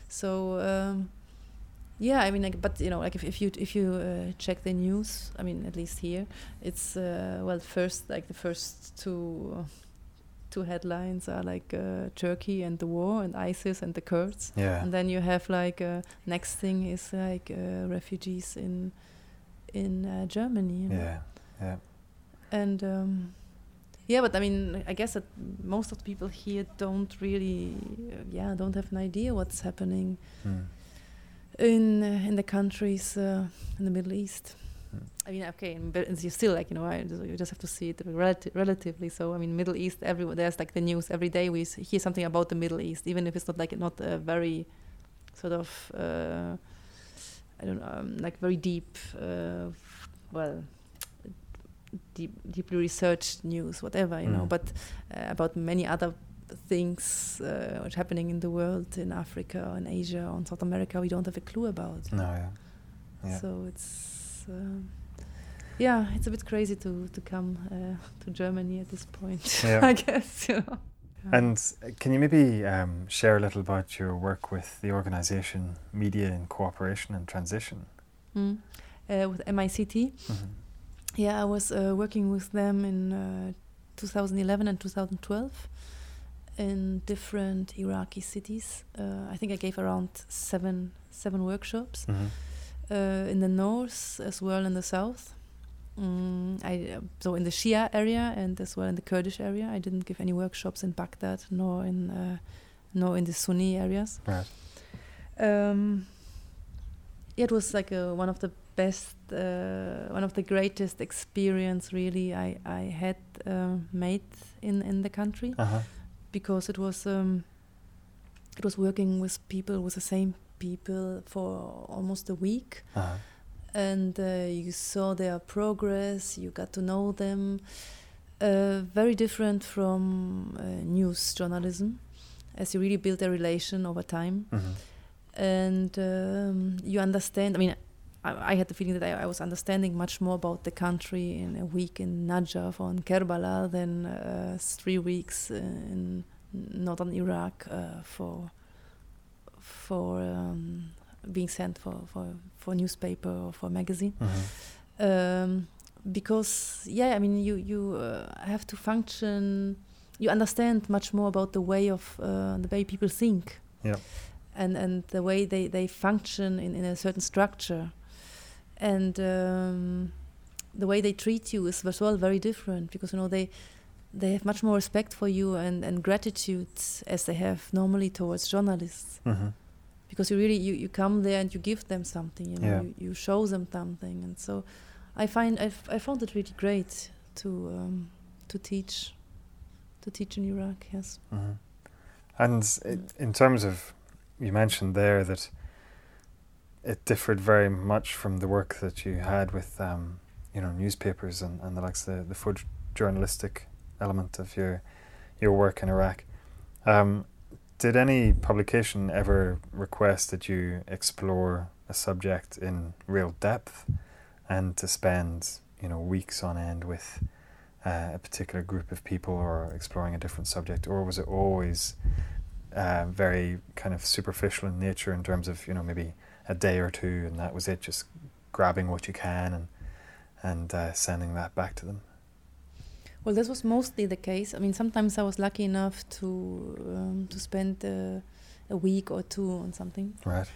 Speaker 2: So um, yeah, I mean, like, but you know, like if, if you if you uh, check the news, I mean, at least here, it's uh, well, first like the first two two headlines are like uh, Turkey and the war and ISIS and the Kurds.
Speaker 1: Yeah.
Speaker 2: And then you have like uh, next thing is like uh, refugees in in uh, Germany. you know.
Speaker 1: Yeah. Yeah.
Speaker 2: And um, yeah, but I mean, I guess that most of the people here don't really, uh, yeah, don't have an idea what's happening
Speaker 1: Mm.
Speaker 2: In uh, in the countries uh, in the Middle East. I mean, okay, but you still like you know, I, you just have to see it relati- relatively. So I mean, Middle East, everywhere there's like the news every day. We hear something about the Middle East, even if it's not like not a very sort of uh, I don't know, um, like very deep, uh, well, deep, deeply researched news, whatever you know.
Speaker 1: Mm.
Speaker 2: But uh, about many other things uh, what's happening in the world, in Africa, in Asia, in South America, we don't have a clue about.
Speaker 1: No. Yeah. Yeah.
Speaker 2: So it's um, yeah, it's a bit crazy to to come uh, to Germany at this point. <laughs>
Speaker 1: Yeah.
Speaker 2: I guess you know.
Speaker 1: And uh, can you maybe um, share a little about your work with the organization Media in Cooperation and Transition?
Speaker 2: Mm. Uh, with MICT.
Speaker 1: Mhm.
Speaker 2: Yeah, I was uh, working with them in uh, 2011 and 2012 in different Iraqi cities. Uh, I think I gave around seven seven workshops
Speaker 1: Mhm.
Speaker 2: uh, in the north as well in the south. Mm, I uh, so in the Shia area and as well in the Kurdish area. I didn't give any workshops in Baghdad nor in uh, nor in the Sunni areas.
Speaker 1: Right.
Speaker 2: Um, it was like a, one of the best, uh, one of the greatest experience really I I had uh, made in in the country
Speaker 1: Uh huh.
Speaker 2: Because it was um, it was working with people with the same people for almost a week
Speaker 1: Uh huh.
Speaker 2: and uh, you saw their progress you got to know them uh, very different from uh, news journalism as you really build a relation over time
Speaker 1: Mhm.
Speaker 2: and um, you understand. I mean, I, I had the feeling that I, I was understanding much more about the country in a week in Najaf or in Kerbala than uh, three weeks in northern Iraq uh, for for um, being sent for, for for newspaper or for magazine.
Speaker 1: Mhm.
Speaker 2: Um, because yeah, I mean, you you uh, have to function. You understand much more about the way of uh, the way people think
Speaker 1: Yeah.
Speaker 2: and and the way they they function in, in a certain structure and um, the way they treat you is as well very different because you know they they have much more respect for you and, and gratitude as they have normally towards journalists
Speaker 1: Mhm.
Speaker 2: because you really you, you come there and you give them something you know
Speaker 1: Yeah.
Speaker 2: you, you show them something and so I find I, I found it really great to um, to teach to teach in Iraq yes
Speaker 1: Mhm. And it, in terms of, you mentioned there that it differed very much from the work that you had with, um, you know, newspapers and, and the likes the the food journalistic element of your your work in Iraq. Um, did any publication ever request that you explore a subject in real depth and to spend, you know, weeks on end with uh, a particular group of people or exploring a different subject, or was it always uh, very kind of superficial in nature in terms of you know maybe a day or two and that was it, just grabbing what you can and and uh, sending that back to them?
Speaker 2: Well, this was mostly the case. I mean, sometimes I was lucky enough to um, to spend uh, a week or two on something.
Speaker 1: Right.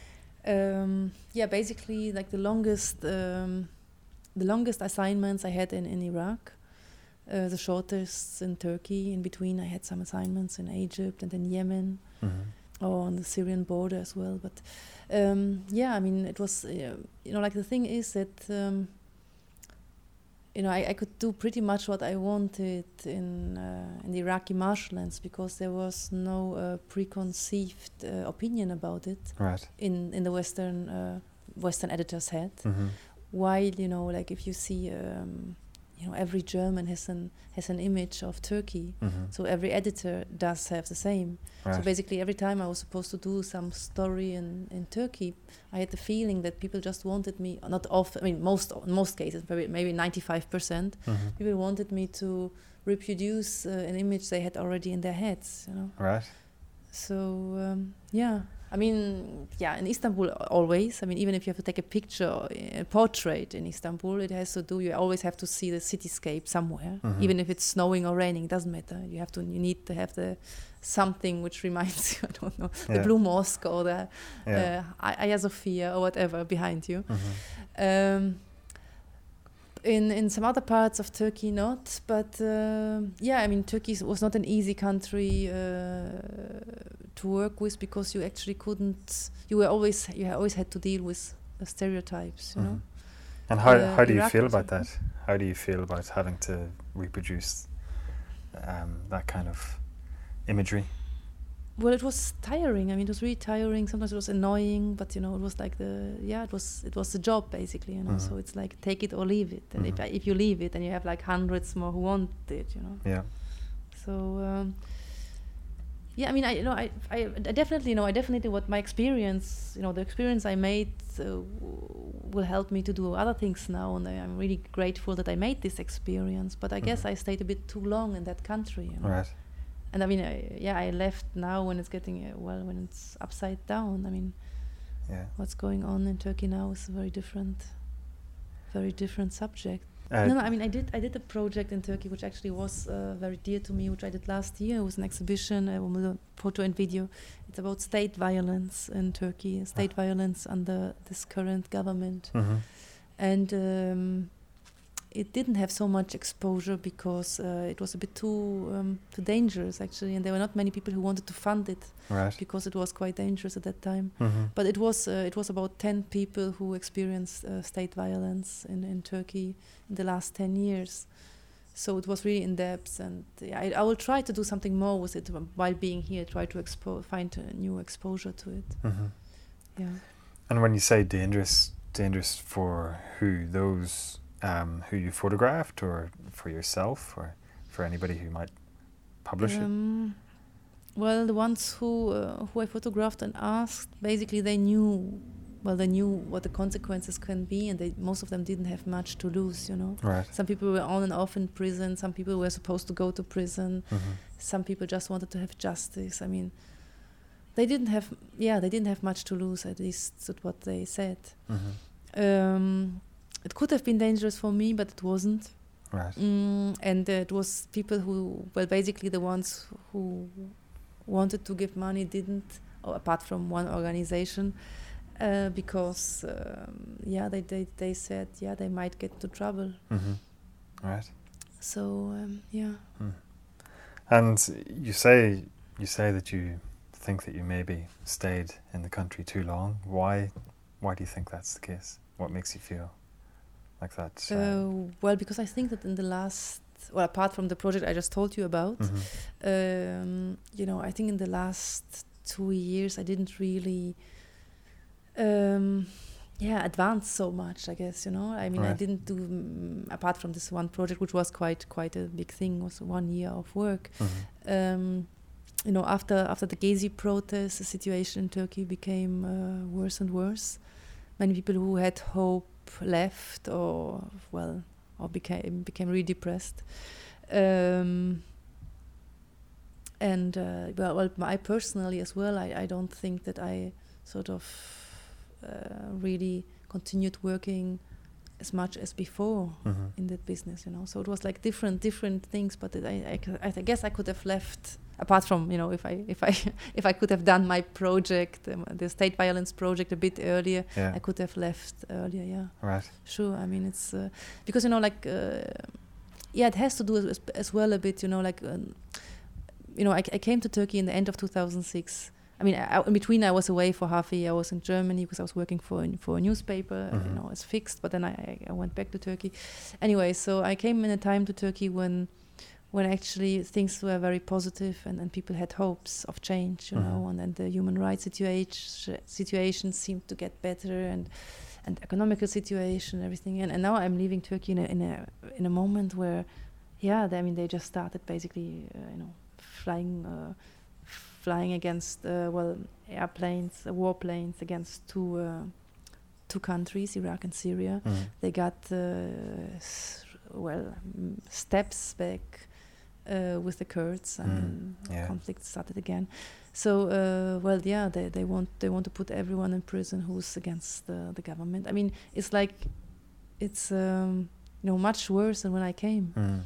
Speaker 2: Um, yeah, basically, like the longest um, the longest assignments I had in in Iraq, uh, the shortest in Turkey. In between, I had some assignments in Egypt and in Yemen
Speaker 1: hmm
Speaker 2: or on the Syrian border as well. But um, yeah, I mean, it was uh, you know like the thing is that um, you know I, I could do pretty much what I wanted in uh, in the Iraqi marshlands because there was no uh, preconceived uh, opinion about it
Speaker 1: Right.
Speaker 2: in in the Western uh, Western editors' head.
Speaker 1: hmm
Speaker 2: While you know, like if you see. Um, you know, every German has an has an image of Turkey,
Speaker 1: hmm
Speaker 2: so every editor does have the same. So basically, every time I was supposed to do some story in, in Turkey, I had the feeling that people just wanted me. Not often. I mean, most most cases, maybe maybe ninety five percent,
Speaker 1: hmm
Speaker 2: people wanted me to reproduce uh, an image they had already in their heads. You know.
Speaker 1: Right.
Speaker 2: So um, yeah, I mean, yeah, in Istanbul always. I mean, even if you have to take a picture, a portrait in Istanbul, it has to do. You always have to see the cityscape somewhere,
Speaker 1: Mhm.
Speaker 2: even if it's snowing or raining. It doesn't matter. You have to. You need to have the something which reminds <laughs> you. I don't know the Blue Mosque or the
Speaker 1: Yeah.
Speaker 2: uh, Hagia Sophia or whatever behind you.
Speaker 1: hmm
Speaker 2: Um, in in some other parts of Turkey, not. But um yeah, I mean, Turkey was not an easy country uh, to work with because you actually couldn't. You were always you always had to deal with uh, stereotypes. You know.
Speaker 1: Mhm. And how,
Speaker 2: Uh,
Speaker 1: how do you
Speaker 2: Iraq
Speaker 1: feel about that? How do you feel about having to reproduce um, that kind of imagery?
Speaker 2: Well, it was tiring. I mean, it was really tiring. Sometimes it was annoying, but you know, it was like the yeah, it was it was the job basically. You know, so it's like take it or leave it. And if I, if you leave it, then you have like hundreds more who want it. You know.
Speaker 1: Yeah.
Speaker 2: So um, yeah i mean i you know I, I I definitely you know i definitely what my experience you know the experience i made uh, will help me to do other things now and I, i'm really grateful that i made this experience but i guess
Speaker 1: Mhm.
Speaker 2: i stayed a bit too long in that country you know?
Speaker 1: Right.
Speaker 2: And i mean I, yeah i left now when it's getting uh, well when it's upside down i mean
Speaker 1: Yeah.
Speaker 2: what's going on in turkey now is a very different very different subject
Speaker 1: Uh,
Speaker 2: no, no, I mean, I did. I did a project in Turkey, which actually was uh, very dear to me, which I did last year. It was an exhibition, uh, a photo and video. It's about state violence in Turkey, state violence under this current government,
Speaker 1: mhm.
Speaker 2: and um, it didn't have so much exposure because uh, it was a bit too um, too dangerous, actually, and there were not many people who wanted to fund it
Speaker 1: Right.
Speaker 2: because it was quite dangerous at that time.
Speaker 1: Mhm.
Speaker 2: But it was uh, it was about ten people who experienced uh, state violence in, in Turkey in the last ten years. So it was really in depth, and yeah, I, I will try to do something more with it while being here. Try to expo- find a new exposure to it.
Speaker 1: Mhm.
Speaker 2: Yeah.
Speaker 1: And when you say dangerous, dangerous for who? Those um, who you photographed, or for yourself, or for anybody who might publish it?
Speaker 2: Um, well, the ones who uh, who I photographed and asked, basically they knew, well, they knew what the consequences can be, and they most of them didn't have much to lose. You know,
Speaker 1: Right.
Speaker 2: some people were on and off in prison. Some people were supposed to go to prison.
Speaker 1: Mhm.
Speaker 2: Some people just wanted to have justice. I mean, they didn't have, yeah, they didn't have much to lose. At least that's what they said.
Speaker 1: Mhm.
Speaker 2: Um, it could have been dangerous for me, but it wasn't.
Speaker 1: Right.
Speaker 2: Mm, and uh, it was people who, well, basically the ones who wanted to give money didn't, apart from one organization, uh, because um, yeah, they, they they said yeah they might get into trouble.
Speaker 1: Mhm. Right.
Speaker 2: So um, yeah,
Speaker 1: And you say you say that you think that you maybe stayed in the country too long. Why? Why do you think that's the case? What makes you feel like that?
Speaker 2: uh, well, because I think that in the last, well, apart from the project I just told you about,
Speaker 1: mhm.
Speaker 2: um, you know, I think in the last two years I didn't really, um, yeah, advance so much. I guess you know. I mean, I didn't do mm, apart from this one project, which was quite quite a big thing. Was one year of work.
Speaker 1: Mhm.
Speaker 2: Um, you know, after after the Gezi protests, the situation in Turkey became uh, worse and worse. Many people who had hope left, or well, or became became really depressed. Um, and uh, well, well, I personally as well, I, I don't think that I sort of uh, really continued working as much as before
Speaker 1: Mhm.
Speaker 2: in that business, you know. So it was like different, different things. But it, I, I, I guess I could have left. Apart from you know, if I if I <laughs> if I could have done my project, um, the state violence project, a bit earlier,
Speaker 1: Yeah.
Speaker 2: I could have left earlier. Yeah,
Speaker 1: Right.
Speaker 2: sure. I mean, it's uh, because you know, like, uh, yeah, it has to do as, as well a bit. You know, like, um, you know, I, I came to Turkey in the end of 2006. I mean, I, in between, I was away for half a year. I was in Germany because I was working for a, for a newspaper. uh, You know, it's fixed. But then I, I- went back to Turkey. Anyway, so I came in a time to Turkey when when actually things were very positive and, and people had hopes of change, you know,
Speaker 1: Mhm.
Speaker 2: and then the human rights situation situation seemed to get better and and economical situation, everything. And, and now I'm leaving Turkey in a in a in a moment where, yeah, they, I mean they just started basically, uh, you know, flying. Uh, flying against uh, well airplanes uh, warplanes against two uh, two countries Iraq and Syria
Speaker 1: Mhm.
Speaker 2: they got uh, well mm, steps back uh, with the Kurds and
Speaker 1: Mm, yeah.
Speaker 2: conflict started again. So uh, well, yeah, they, they want they want to put everyone in prison who's against the, the government. I mean, it's like it's um, you know much worse than when I came.
Speaker 1: Mm.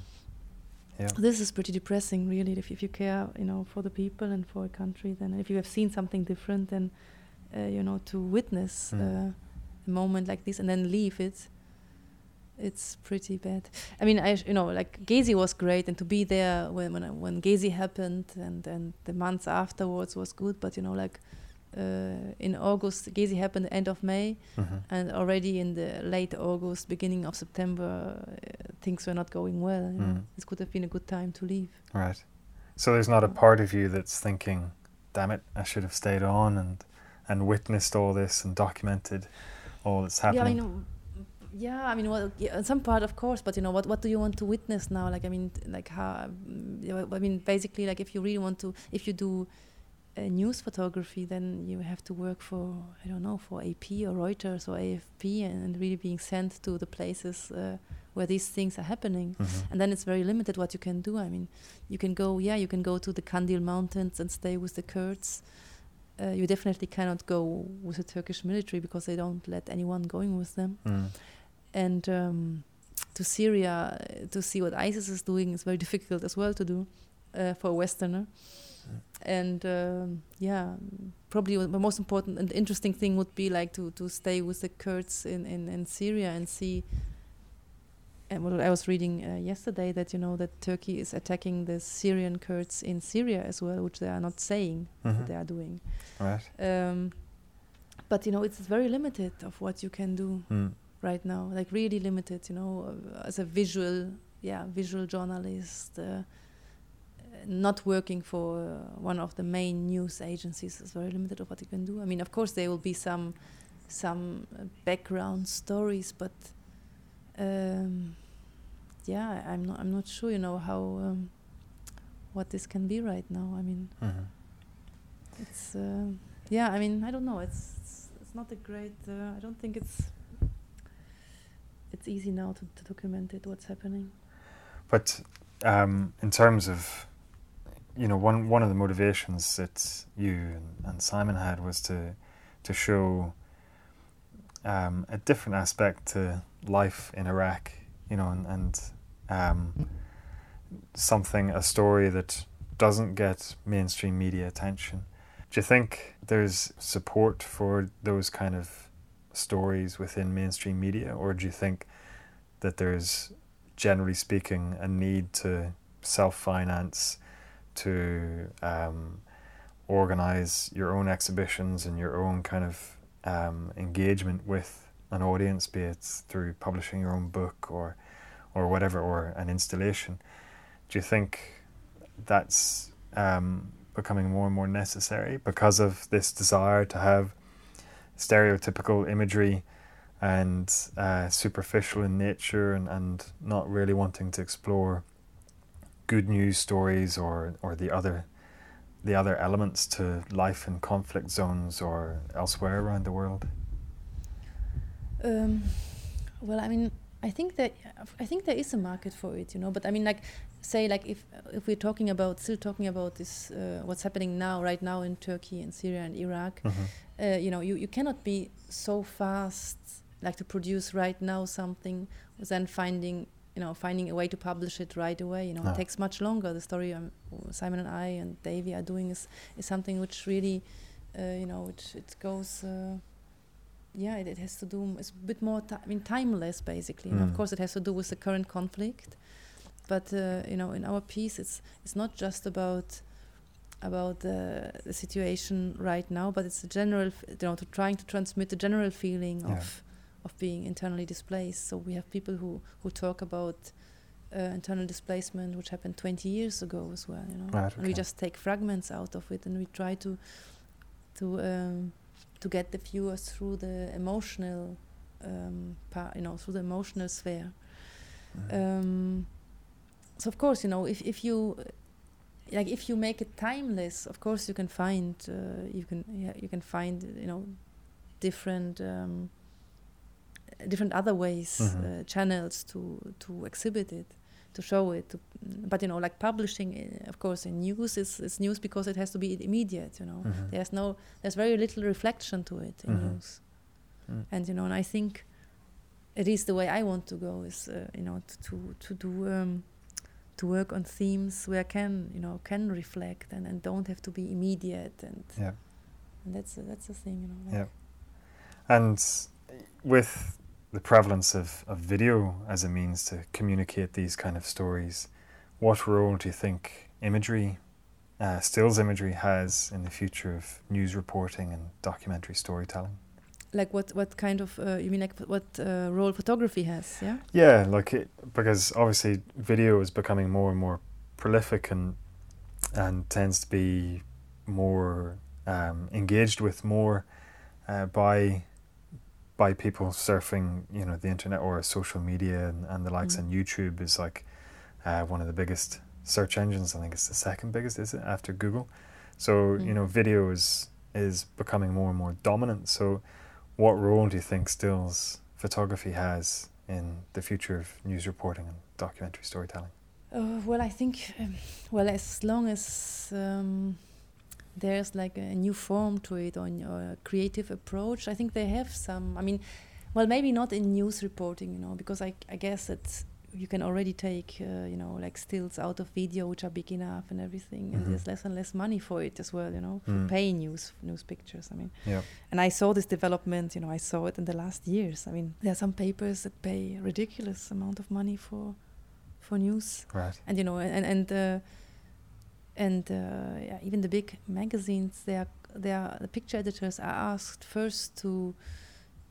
Speaker 1: Yeah.
Speaker 2: This is pretty depressing, really. If, if you care, you know, for the people and for a country, then if you have seen something different, then uh, you know to witness
Speaker 1: Mm.
Speaker 2: uh, a moment like this and then leave it, it's pretty bad. I mean, I sh- you know, like Gezi was great, and to be there when when, I- when Gezi happened, and and the months afterwards was good. But you know, like in August, Gezi happened end of May,
Speaker 1: Mhm.
Speaker 2: and already in the late August, beginning of September, uh, things were not going well.
Speaker 1: Mm.
Speaker 2: This could have been a good time to leave.
Speaker 1: Right. So there's not a part of you that's thinking, "Damn it, I should have stayed on and and witnessed all this and documented all that's happening."
Speaker 2: Yeah, I
Speaker 1: happening."
Speaker 2: know. yeah i mean well yeah, some part of course but you know what what do you want to witness now like i mean like how mm, i mean basically like if you really want to if you do uh, news photography then you have to work for i don't know for ap or reuters or afp and, and really being sent to the places uh, where these things are happening
Speaker 1: Mhm.
Speaker 2: and then it's very limited what you can do i mean you can go yeah you can go to the kandil mountains and stay with the kurds uh, you definitely cannot go with the turkish military because they don't let anyone going with them
Speaker 1: Mm.
Speaker 2: and um, to Syria to see what ISIS is doing is very difficult as well to do uh, for a Westerner. And um, yeah, probably the most important and interesting thing would be like to, to stay with the Kurds in, in, in Syria and see. And what I was reading uh, yesterday that you know that Turkey is attacking the Syrian Kurds in Syria as well, which they are not saying
Speaker 1: Mhm.
Speaker 2: that they are doing.
Speaker 1: Right.
Speaker 2: Um, but you know it's very limited of what you can do
Speaker 1: Mm.
Speaker 2: right now like really limited you know uh, as a visual yeah visual journalist uh, not working for uh, one of the main news agencies is very limited of what you can do. I mean of course there will be some some uh, background stories but um, yeah i'm not i'm not sure you know how um, what this can be right now. I mean
Speaker 1: Mhm.
Speaker 2: it's uh, yeah i mean i don't know. It's it's, it's not a great uh, i don't think it's it's easy now to, to document it what's happening.
Speaker 1: But um, in terms of, you know, one one of the motivations that you and, and Simon had was to to show um, a different aspect to life in Iraq, you know, and, and um, something a story that doesn't get mainstream media attention. Do you think there's support for those kind of stories within mainstream media, or do you think that there's generally speaking, a need to self finance, to um, organize your own exhibitions and your own kind of um, engagement with an audience, be it through publishing your own book or, or whatever, or an installation. Do you think that's um, becoming more and more necessary because of this desire to have stereotypical imagery? and uh, superficial in nature and, and not really wanting to explore good news stories or, or the other the other elements to life in conflict zones or elsewhere around the world.
Speaker 2: Um, well, I mean, I think that I think there is a market for it, you know. But I mean, like, say, like if if we're talking about still talking about this, uh, what's happening now, right now in Turkey and Syria and Iraq, uh, you know, you, you cannot be so fast, like to produce right now something, then finding you know finding a way to publish it right away. You know,
Speaker 1: No.
Speaker 2: it takes much longer. The story um, Simon and I and Davy are doing is is something which really, uh, you know, it it goes. Uh, yeah, it, it has to do. It's a bit more. Ti I mean, timeless basically. And of
Speaker 1: Mm.
Speaker 2: course, it has to do with the current conflict. But uh, you know, in our piece, it's it's not just about about the, the situation right now, but it's a general, f- you know, to trying to transmit the general feeling
Speaker 1: Yeah.
Speaker 2: of of being internally displaced. So we have people who who talk about uh, internal displacement, which happened 20 years ago as well. You know,
Speaker 1: Right,
Speaker 2: and we just take fragments out of it, and we try to to um, to get the viewers through the emotional um, part, you know, through the emotional sphere. Um, so of course, you know, if if you like if you make it timeless, of course you can find uh, you can yeah, you can find you know different um, different other ways
Speaker 1: Mhm.
Speaker 2: uh, channels to to exhibit it to show it to, but you know like publishing uh, of course in news is, is news because it has to be immediate you know
Speaker 1: Mhm.
Speaker 2: there's no there's very little reflection to it in
Speaker 1: Mhm.
Speaker 2: news
Speaker 1: Mm.
Speaker 2: and you know and i think it is the way i want to go is uh, you know to to, to do um, to work on themes where I can you know can reflect and, and don't have to be immediate and
Speaker 1: Yeah.
Speaker 2: and that's that's the thing you know like
Speaker 1: Yeah. And with the prevalence of, of video as a means to communicate these kind of stories, what role do you think imagery, uh, stills imagery, has in the future of news reporting and documentary storytelling?
Speaker 2: like what what kind of uh, you mean like what uh, role photography has yeah
Speaker 1: Yeah, like it, because obviously video is becoming more and more prolific and and tends to be more um, engaged with more uh, by by people surfing, you know, the internet or social media and, and the likes,
Speaker 2: Mm.
Speaker 1: and YouTube is like uh, one of the biggest search engines. I think it's the second biggest, is it, after Google? So you
Speaker 2: Mm.
Speaker 1: know, video is is becoming more and more dominant. So, what role do you think stills photography has in the future of news reporting and documentary storytelling?
Speaker 2: Uh, well, I think, um, well, as long as um, there's like a new form to it or, or a creative approach, I think they have some. I mean, well, maybe not in news reporting, you know, because I, I guess that you can already take, uh, you know, like stills out of video which are big enough and everything, and
Speaker 1: Mhm.
Speaker 2: there's less and less money for it as well, you know, for
Speaker 1: Mm.
Speaker 2: paying news news pictures. I mean,
Speaker 1: Yeah.
Speaker 2: and I saw this development, you know, I saw it in the last years. I mean, there are some papers that pay ridiculous amount of money for for news
Speaker 1: Right.
Speaker 2: and you know and and uh, and uh, yeah, even the big magazines they are they are the picture editors are asked first to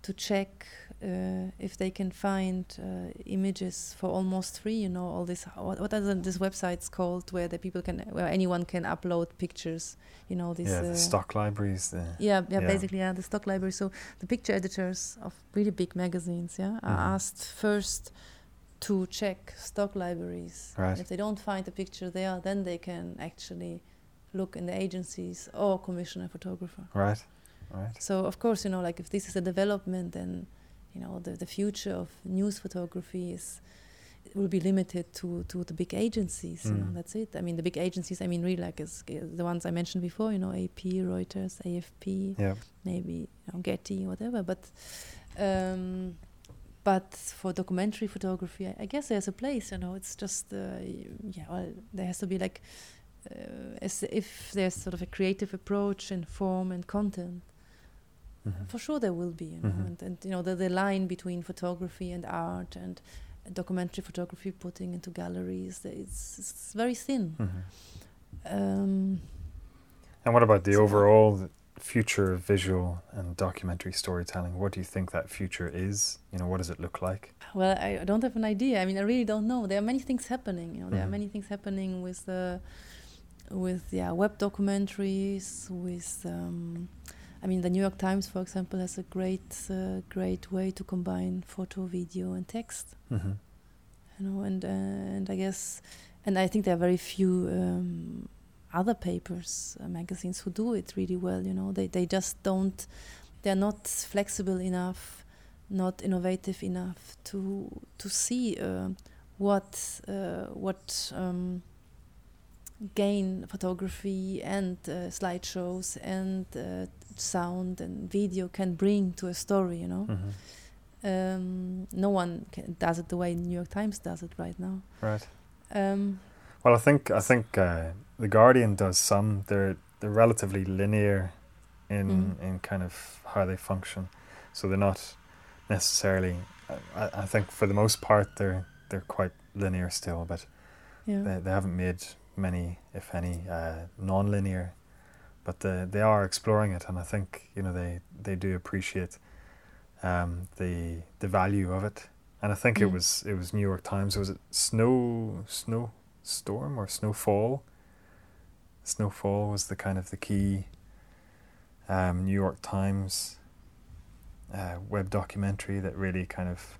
Speaker 2: to check uh, if they can find uh, images for almost free you know all this what, what are the, these websites called where the people can where anyone can upload pictures you know these
Speaker 1: yeah, the
Speaker 2: uh,
Speaker 1: stock libraries. The
Speaker 2: yeah, yeah,
Speaker 1: Yeah.
Speaker 2: basically, yeah, the stock library. So the picture editors of really big magazines, yeah, are
Speaker 1: Mhm.
Speaker 2: asked first to check stock libraries.
Speaker 1: Right.
Speaker 2: If they don't find the picture there, then they can actually look in the agencies or commission a photographer.
Speaker 1: right. Right.
Speaker 2: So of course, you know, like if this is a development, then you know the the future of news photography is will be limited to to the big agencies. You know,
Speaker 1: Mm.
Speaker 2: that's it. I mean, the big agencies. I mean, really, like is, the ones I mentioned before. You know, AP, Reuters, AFP
Speaker 1: Yeah.
Speaker 2: maybe you know, Getty, whatever. But um, but for documentary photography, I, I guess there's a place. You know, it's just uh, yeah. Well, there has to be like uh, as if there's sort of a creative approach and form and content.
Speaker 1: Mhm.
Speaker 2: For sure, there will be. You know,
Speaker 1: Mhm.
Speaker 2: and, and you know the the line between photography and art and documentary photography putting into galleries, it's, it's very thin.
Speaker 1: Mhm.
Speaker 2: Um,
Speaker 1: And what about the overall future visual and documentary storytelling? What do you think that future is? You know, what does it look like?
Speaker 2: Well, I, don't have an idea. I mean, I really don't know. There are many things happening. You know, there
Speaker 1: Mhm.
Speaker 2: are many things happening with the, with yeah, web documentaries. With, um, I mean, the New York Times, for example, has a great, uh, great way to combine photo, video, and text.
Speaker 1: Mm-hmm.
Speaker 2: You know, and uh, and I guess, and I think there are very few um, other papers, uh, magazines who do it really well. You know, they they just don't. They're not flexible enough, not innovative enough to to see uh, what uh, what um, gain photography and uh, slideshows and uh, sound and video can bring to a story. You know,
Speaker 1: Mm-hmm.
Speaker 2: um, no one can, does it the way New York Times does it right now.
Speaker 1: Right.
Speaker 2: Um,
Speaker 1: Well, I think I think uh, the Guardian does some. They're they're relatively linear in
Speaker 2: Mm.
Speaker 1: in kind of how they function, so they're not necessarily. I, I think for the most part they're they're quite linear still, but
Speaker 2: yeah.
Speaker 1: they they haven't made many, if any, uh, non-linear. But they they are exploring it, and I think you know they they do appreciate um, the the value of it. And I think it
Speaker 2: Mm.
Speaker 1: was it was New York Times. Was it snow snow storm or snowfall? Snowfall was the kind of the key um, New York Times uh, web documentary that really kind of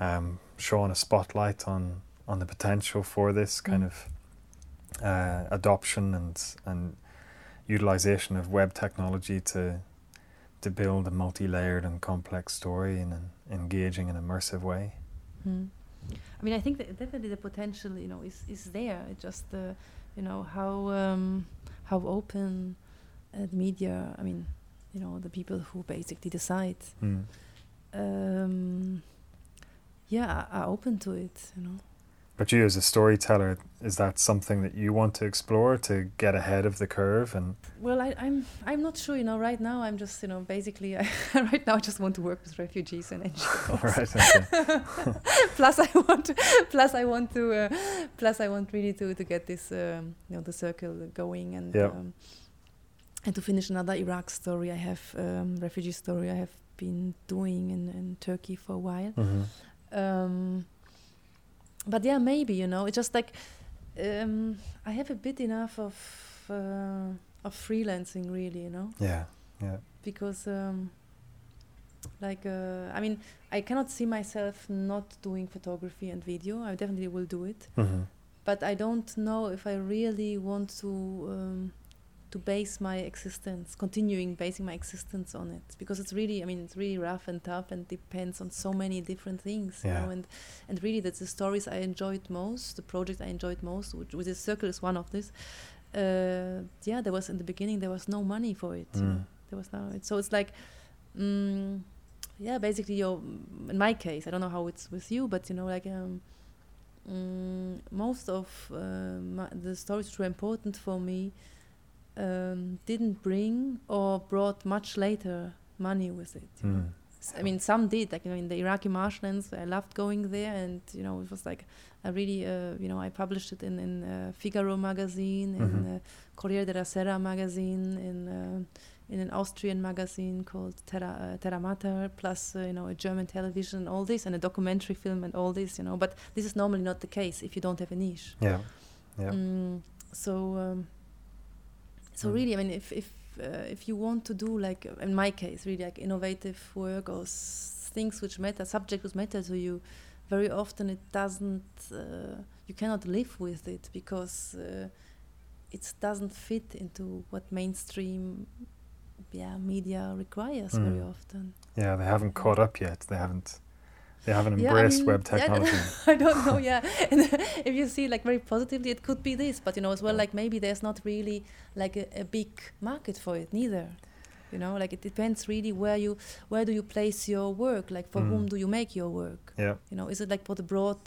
Speaker 1: um, shone a spotlight on on the potential for this kind
Speaker 2: Mm.
Speaker 1: of uh, adoption and and utilization of web technology to to build a multi-layered and complex story in an engaging and immersive way.
Speaker 2: Mm. I mean, I think that definitely the potential, you know, is is there. It just, uh, you know, how um, how open uh, the media. I mean, you know, the people who basically decide,
Speaker 1: Mm.
Speaker 2: um, yeah, are, are open to it. You know.
Speaker 1: But you, as a storyteller, is that something that you want to explore to get ahead of the curve? And
Speaker 2: Well, I, I'm I'm not sure. You know, right now I'm just, you know, basically, I, <laughs> right now I just want to work with refugees and <laughs> NGOs.
Speaker 1: right, <laughs>
Speaker 2: plus I want, to, plus I want to, uh, plus I want really to to get this, um, you know, the circle going and
Speaker 1: Yeah.
Speaker 2: um, and to finish another Iraq story. I have um, refugee story. I have been doing in, in Turkey for a while.
Speaker 1: hmm
Speaker 2: Um, but yeah, maybe you know, it's just like um, I have a bit enough of uh, of freelancing, really, you know,
Speaker 1: Yeah, yeah.
Speaker 2: because um, like uh, I mean, I cannot see myself not doing photography and video. I definitely will do it,
Speaker 1: Mm-hmm.
Speaker 2: but I don't know if I really want to um, to base my existence, continuing basing my existence on it, because it's really, I mean, it's really rough and tough and depends on so many different things, you
Speaker 1: Yeah.
Speaker 2: know, and and really that's the stories I enjoyed most, the project I enjoyed most, which with the circle is one of this. Uh, yeah, there was in the beginning there was no money for it. you.
Speaker 1: Mm.
Speaker 2: There was no, it, so it's like, mm, yeah, basically your, in my case, I don't know how it's with you, but you know, like um, mm, most of uh, my, the stories which were important for me um, didn't bring or brought much later money with it. you know.
Speaker 1: Mm.
Speaker 2: I mean, some did. Like you know, in the Iraqi marshlands, I loved going there, and you know, it was like I really, uh, you know, I published it in in uh, Figaro magazine,
Speaker 1: Mhm.
Speaker 2: in uh, Corriere della Sera magazine, in uh, in an Austrian magazine called Terra uh, Terra Mater, plus uh, you know a German television, all this, and a documentary film, and all this, you know. But this is normally not the case if you don't have a niche.
Speaker 1: Yeah. Yeah.
Speaker 2: Mm, so um, so
Speaker 1: Mm.
Speaker 2: really, I mean, if if uh, if you want to do like in my case, really like innovative work or s- things which matter, subject which matter to you, very often it doesn't. Uh, you cannot live with it because uh, it doesn't fit into what mainstream, yeah, media requires very
Speaker 1: Mm.
Speaker 2: often.
Speaker 1: Yeah, they haven't caught up yet. They haven't. They haven't
Speaker 2: Yeah, I
Speaker 1: embraced
Speaker 2: mean,
Speaker 1: web
Speaker 2: yeah, I don't-
Speaker 1: technology. <laughs>
Speaker 2: I don't know, yeah. <laughs> And if you see like very positively, it could be this, but you know, as well, like maybe there's not really like a, a big market for it neither. You know, like it depends really where you where do you place your work, like for whom
Speaker 1: Mm.
Speaker 2: do you make your work?
Speaker 1: yeah.
Speaker 2: You know, is it like for the broad,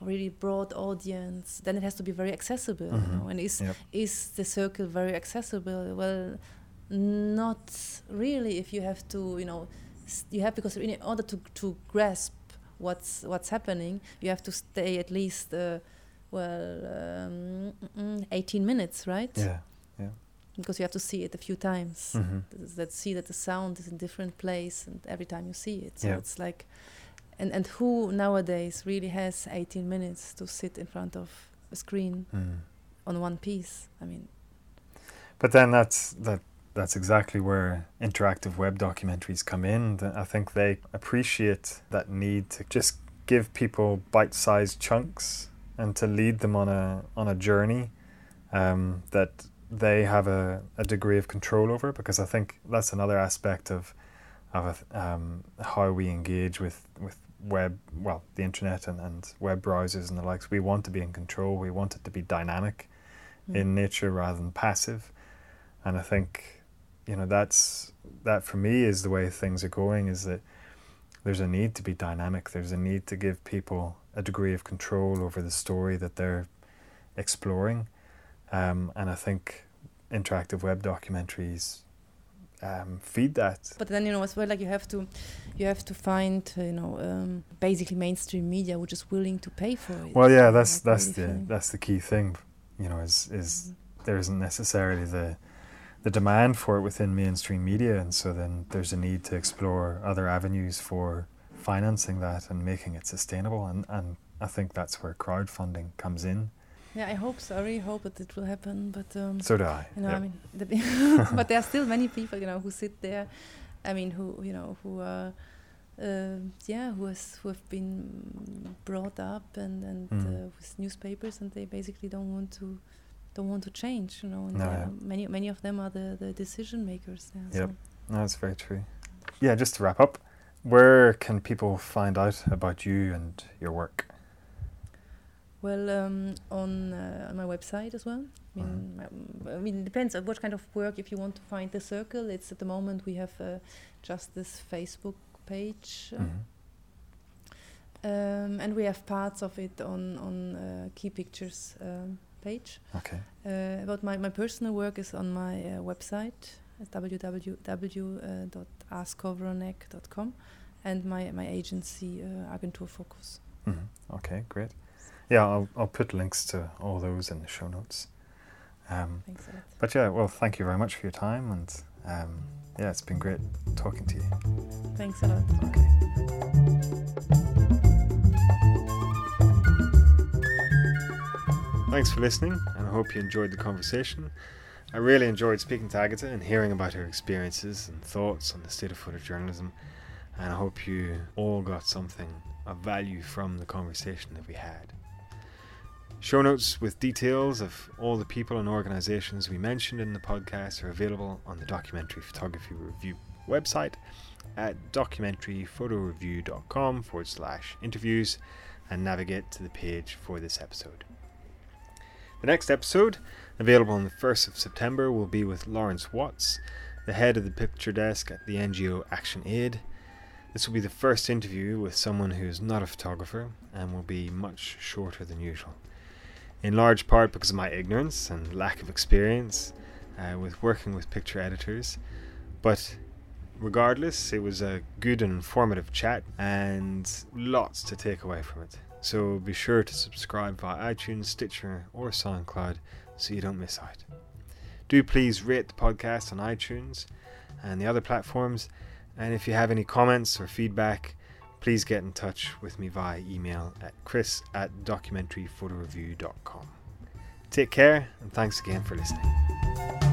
Speaker 2: really broad audience? Then it has to be very accessible. You
Speaker 1: Mhm.
Speaker 2: know, and is
Speaker 1: Yep.
Speaker 2: is the circle very accessible? Well, not really. If you have to, you know, you have because in order to to grasp what's what's happening, you have to stay at least. Uh, well, um, mm, mm, 18 minutes, right?
Speaker 1: Yeah.
Speaker 2: yeah Because you have to see it a few times.
Speaker 1: hmm
Speaker 2: That see that the sound is in different place, and every time you see it, so
Speaker 1: Yeah.
Speaker 2: it's like, and and who nowadays really has 18 minutes to sit in front of a screen
Speaker 1: Mm.
Speaker 2: on one piece? I mean,
Speaker 1: But then that's that. That's exactly where interactive web documentaries come in. I think they appreciate that need to just give people bite-sized chunks and to lead them on a on a journey um, that they have a, a degree of control over. Because I think that's another aspect of of um, how we engage with with web, well, the internet and, and web browsers and the likes. We want to be in control. We want it to be dynamic
Speaker 2: mm.
Speaker 1: in nature rather than passive. And I think, you know, that's that for me is the way things are going. Is that there's a need to be dynamic. There's a need to give people a degree of control over the story that they're exploring. Um, and I think interactive web documentaries um, feed that.
Speaker 2: But then you know as well, like you have to, you have to find uh, you know um, basically mainstream media which is willing to pay for it.
Speaker 1: Well, yeah, that's that's the that's the key thing. You know, is is
Speaker 2: Mhm.
Speaker 1: there isn't necessarily the the demand for it within mainstream media, and so then there's a need to explore other avenues for financing that and making it sustainable. And and I think that's where crowdfunding comes in.
Speaker 2: Yeah, I hope so. I really hope that it will happen. But um,
Speaker 1: So do I.
Speaker 2: you know,
Speaker 1: Yep.
Speaker 2: I mean, the <laughs> <laughs> but there are still many people, you know, who sit there. I mean, who you know, who are, uh, yeah, who has who have been brought up and and
Speaker 1: Mm.
Speaker 2: uh, with newspapers, and they basically don't want to don't want to change. You know, and
Speaker 1: No, yeah.
Speaker 2: many many of them are the the decision makers. Yeah,
Speaker 1: Yep.
Speaker 2: so.
Speaker 1: No, that's very true. Yeah, just to wrap up, where can people find out about you and your work?
Speaker 2: Well, um, on uh, on my website as well. I mean, my- I mean, it depends on what kind of work. If you want to find the circle, it's at the moment we have uh, just this Facebook page, uh,
Speaker 1: Mhm.
Speaker 2: um, and we have parts of it on on uh, Key Pictures um, page.
Speaker 1: Okay.
Speaker 2: Uh, about my my personal work is on my uh, website at www.askovronek.com, and my my agency uh, Agentur Focus.
Speaker 1: Mhm. Okay, great. Yeah, I'll I'll put links to all those in the show notes. Um,
Speaker 2: Thanks a lot.
Speaker 1: but yeah, well, thank you very much for your time, and um, yeah, it's been great talking to you.
Speaker 2: Thanks a lot.
Speaker 1: Okay. Thanks for listening, and I hope you enjoyed the conversation. I really enjoyed speaking to Agatha and hearing about her experiences and thoughts on the state of photojournalism. and I hope you all got something of value from the conversation that we had. Show notes with details of all the people and organizations we mentioned in the podcast are available on the Documentary Photography Review website at documentaryphotoreview.com forward slash interviews and navigate to the page for this episode. The next episode, available on the 1st of September, will be with Lawrence Watts, the head of the picture desk at the NGO Action Aid. This will be the first interview with someone who is not a photographer and will be much shorter than usual. In large part because of my ignorance and lack of experience uh, with working with picture editors, but regardless, it was a good and informative chat and lots to take away from it. So be sure to subscribe via iTunes, Stitcher, or SoundCloud so you don't miss out. Do please rate the podcast on iTunes and the other platforms. And if you have any comments or feedback, please get in touch with me via email at chris at documentaryphotoreview.com. Take care and thanks again for listening.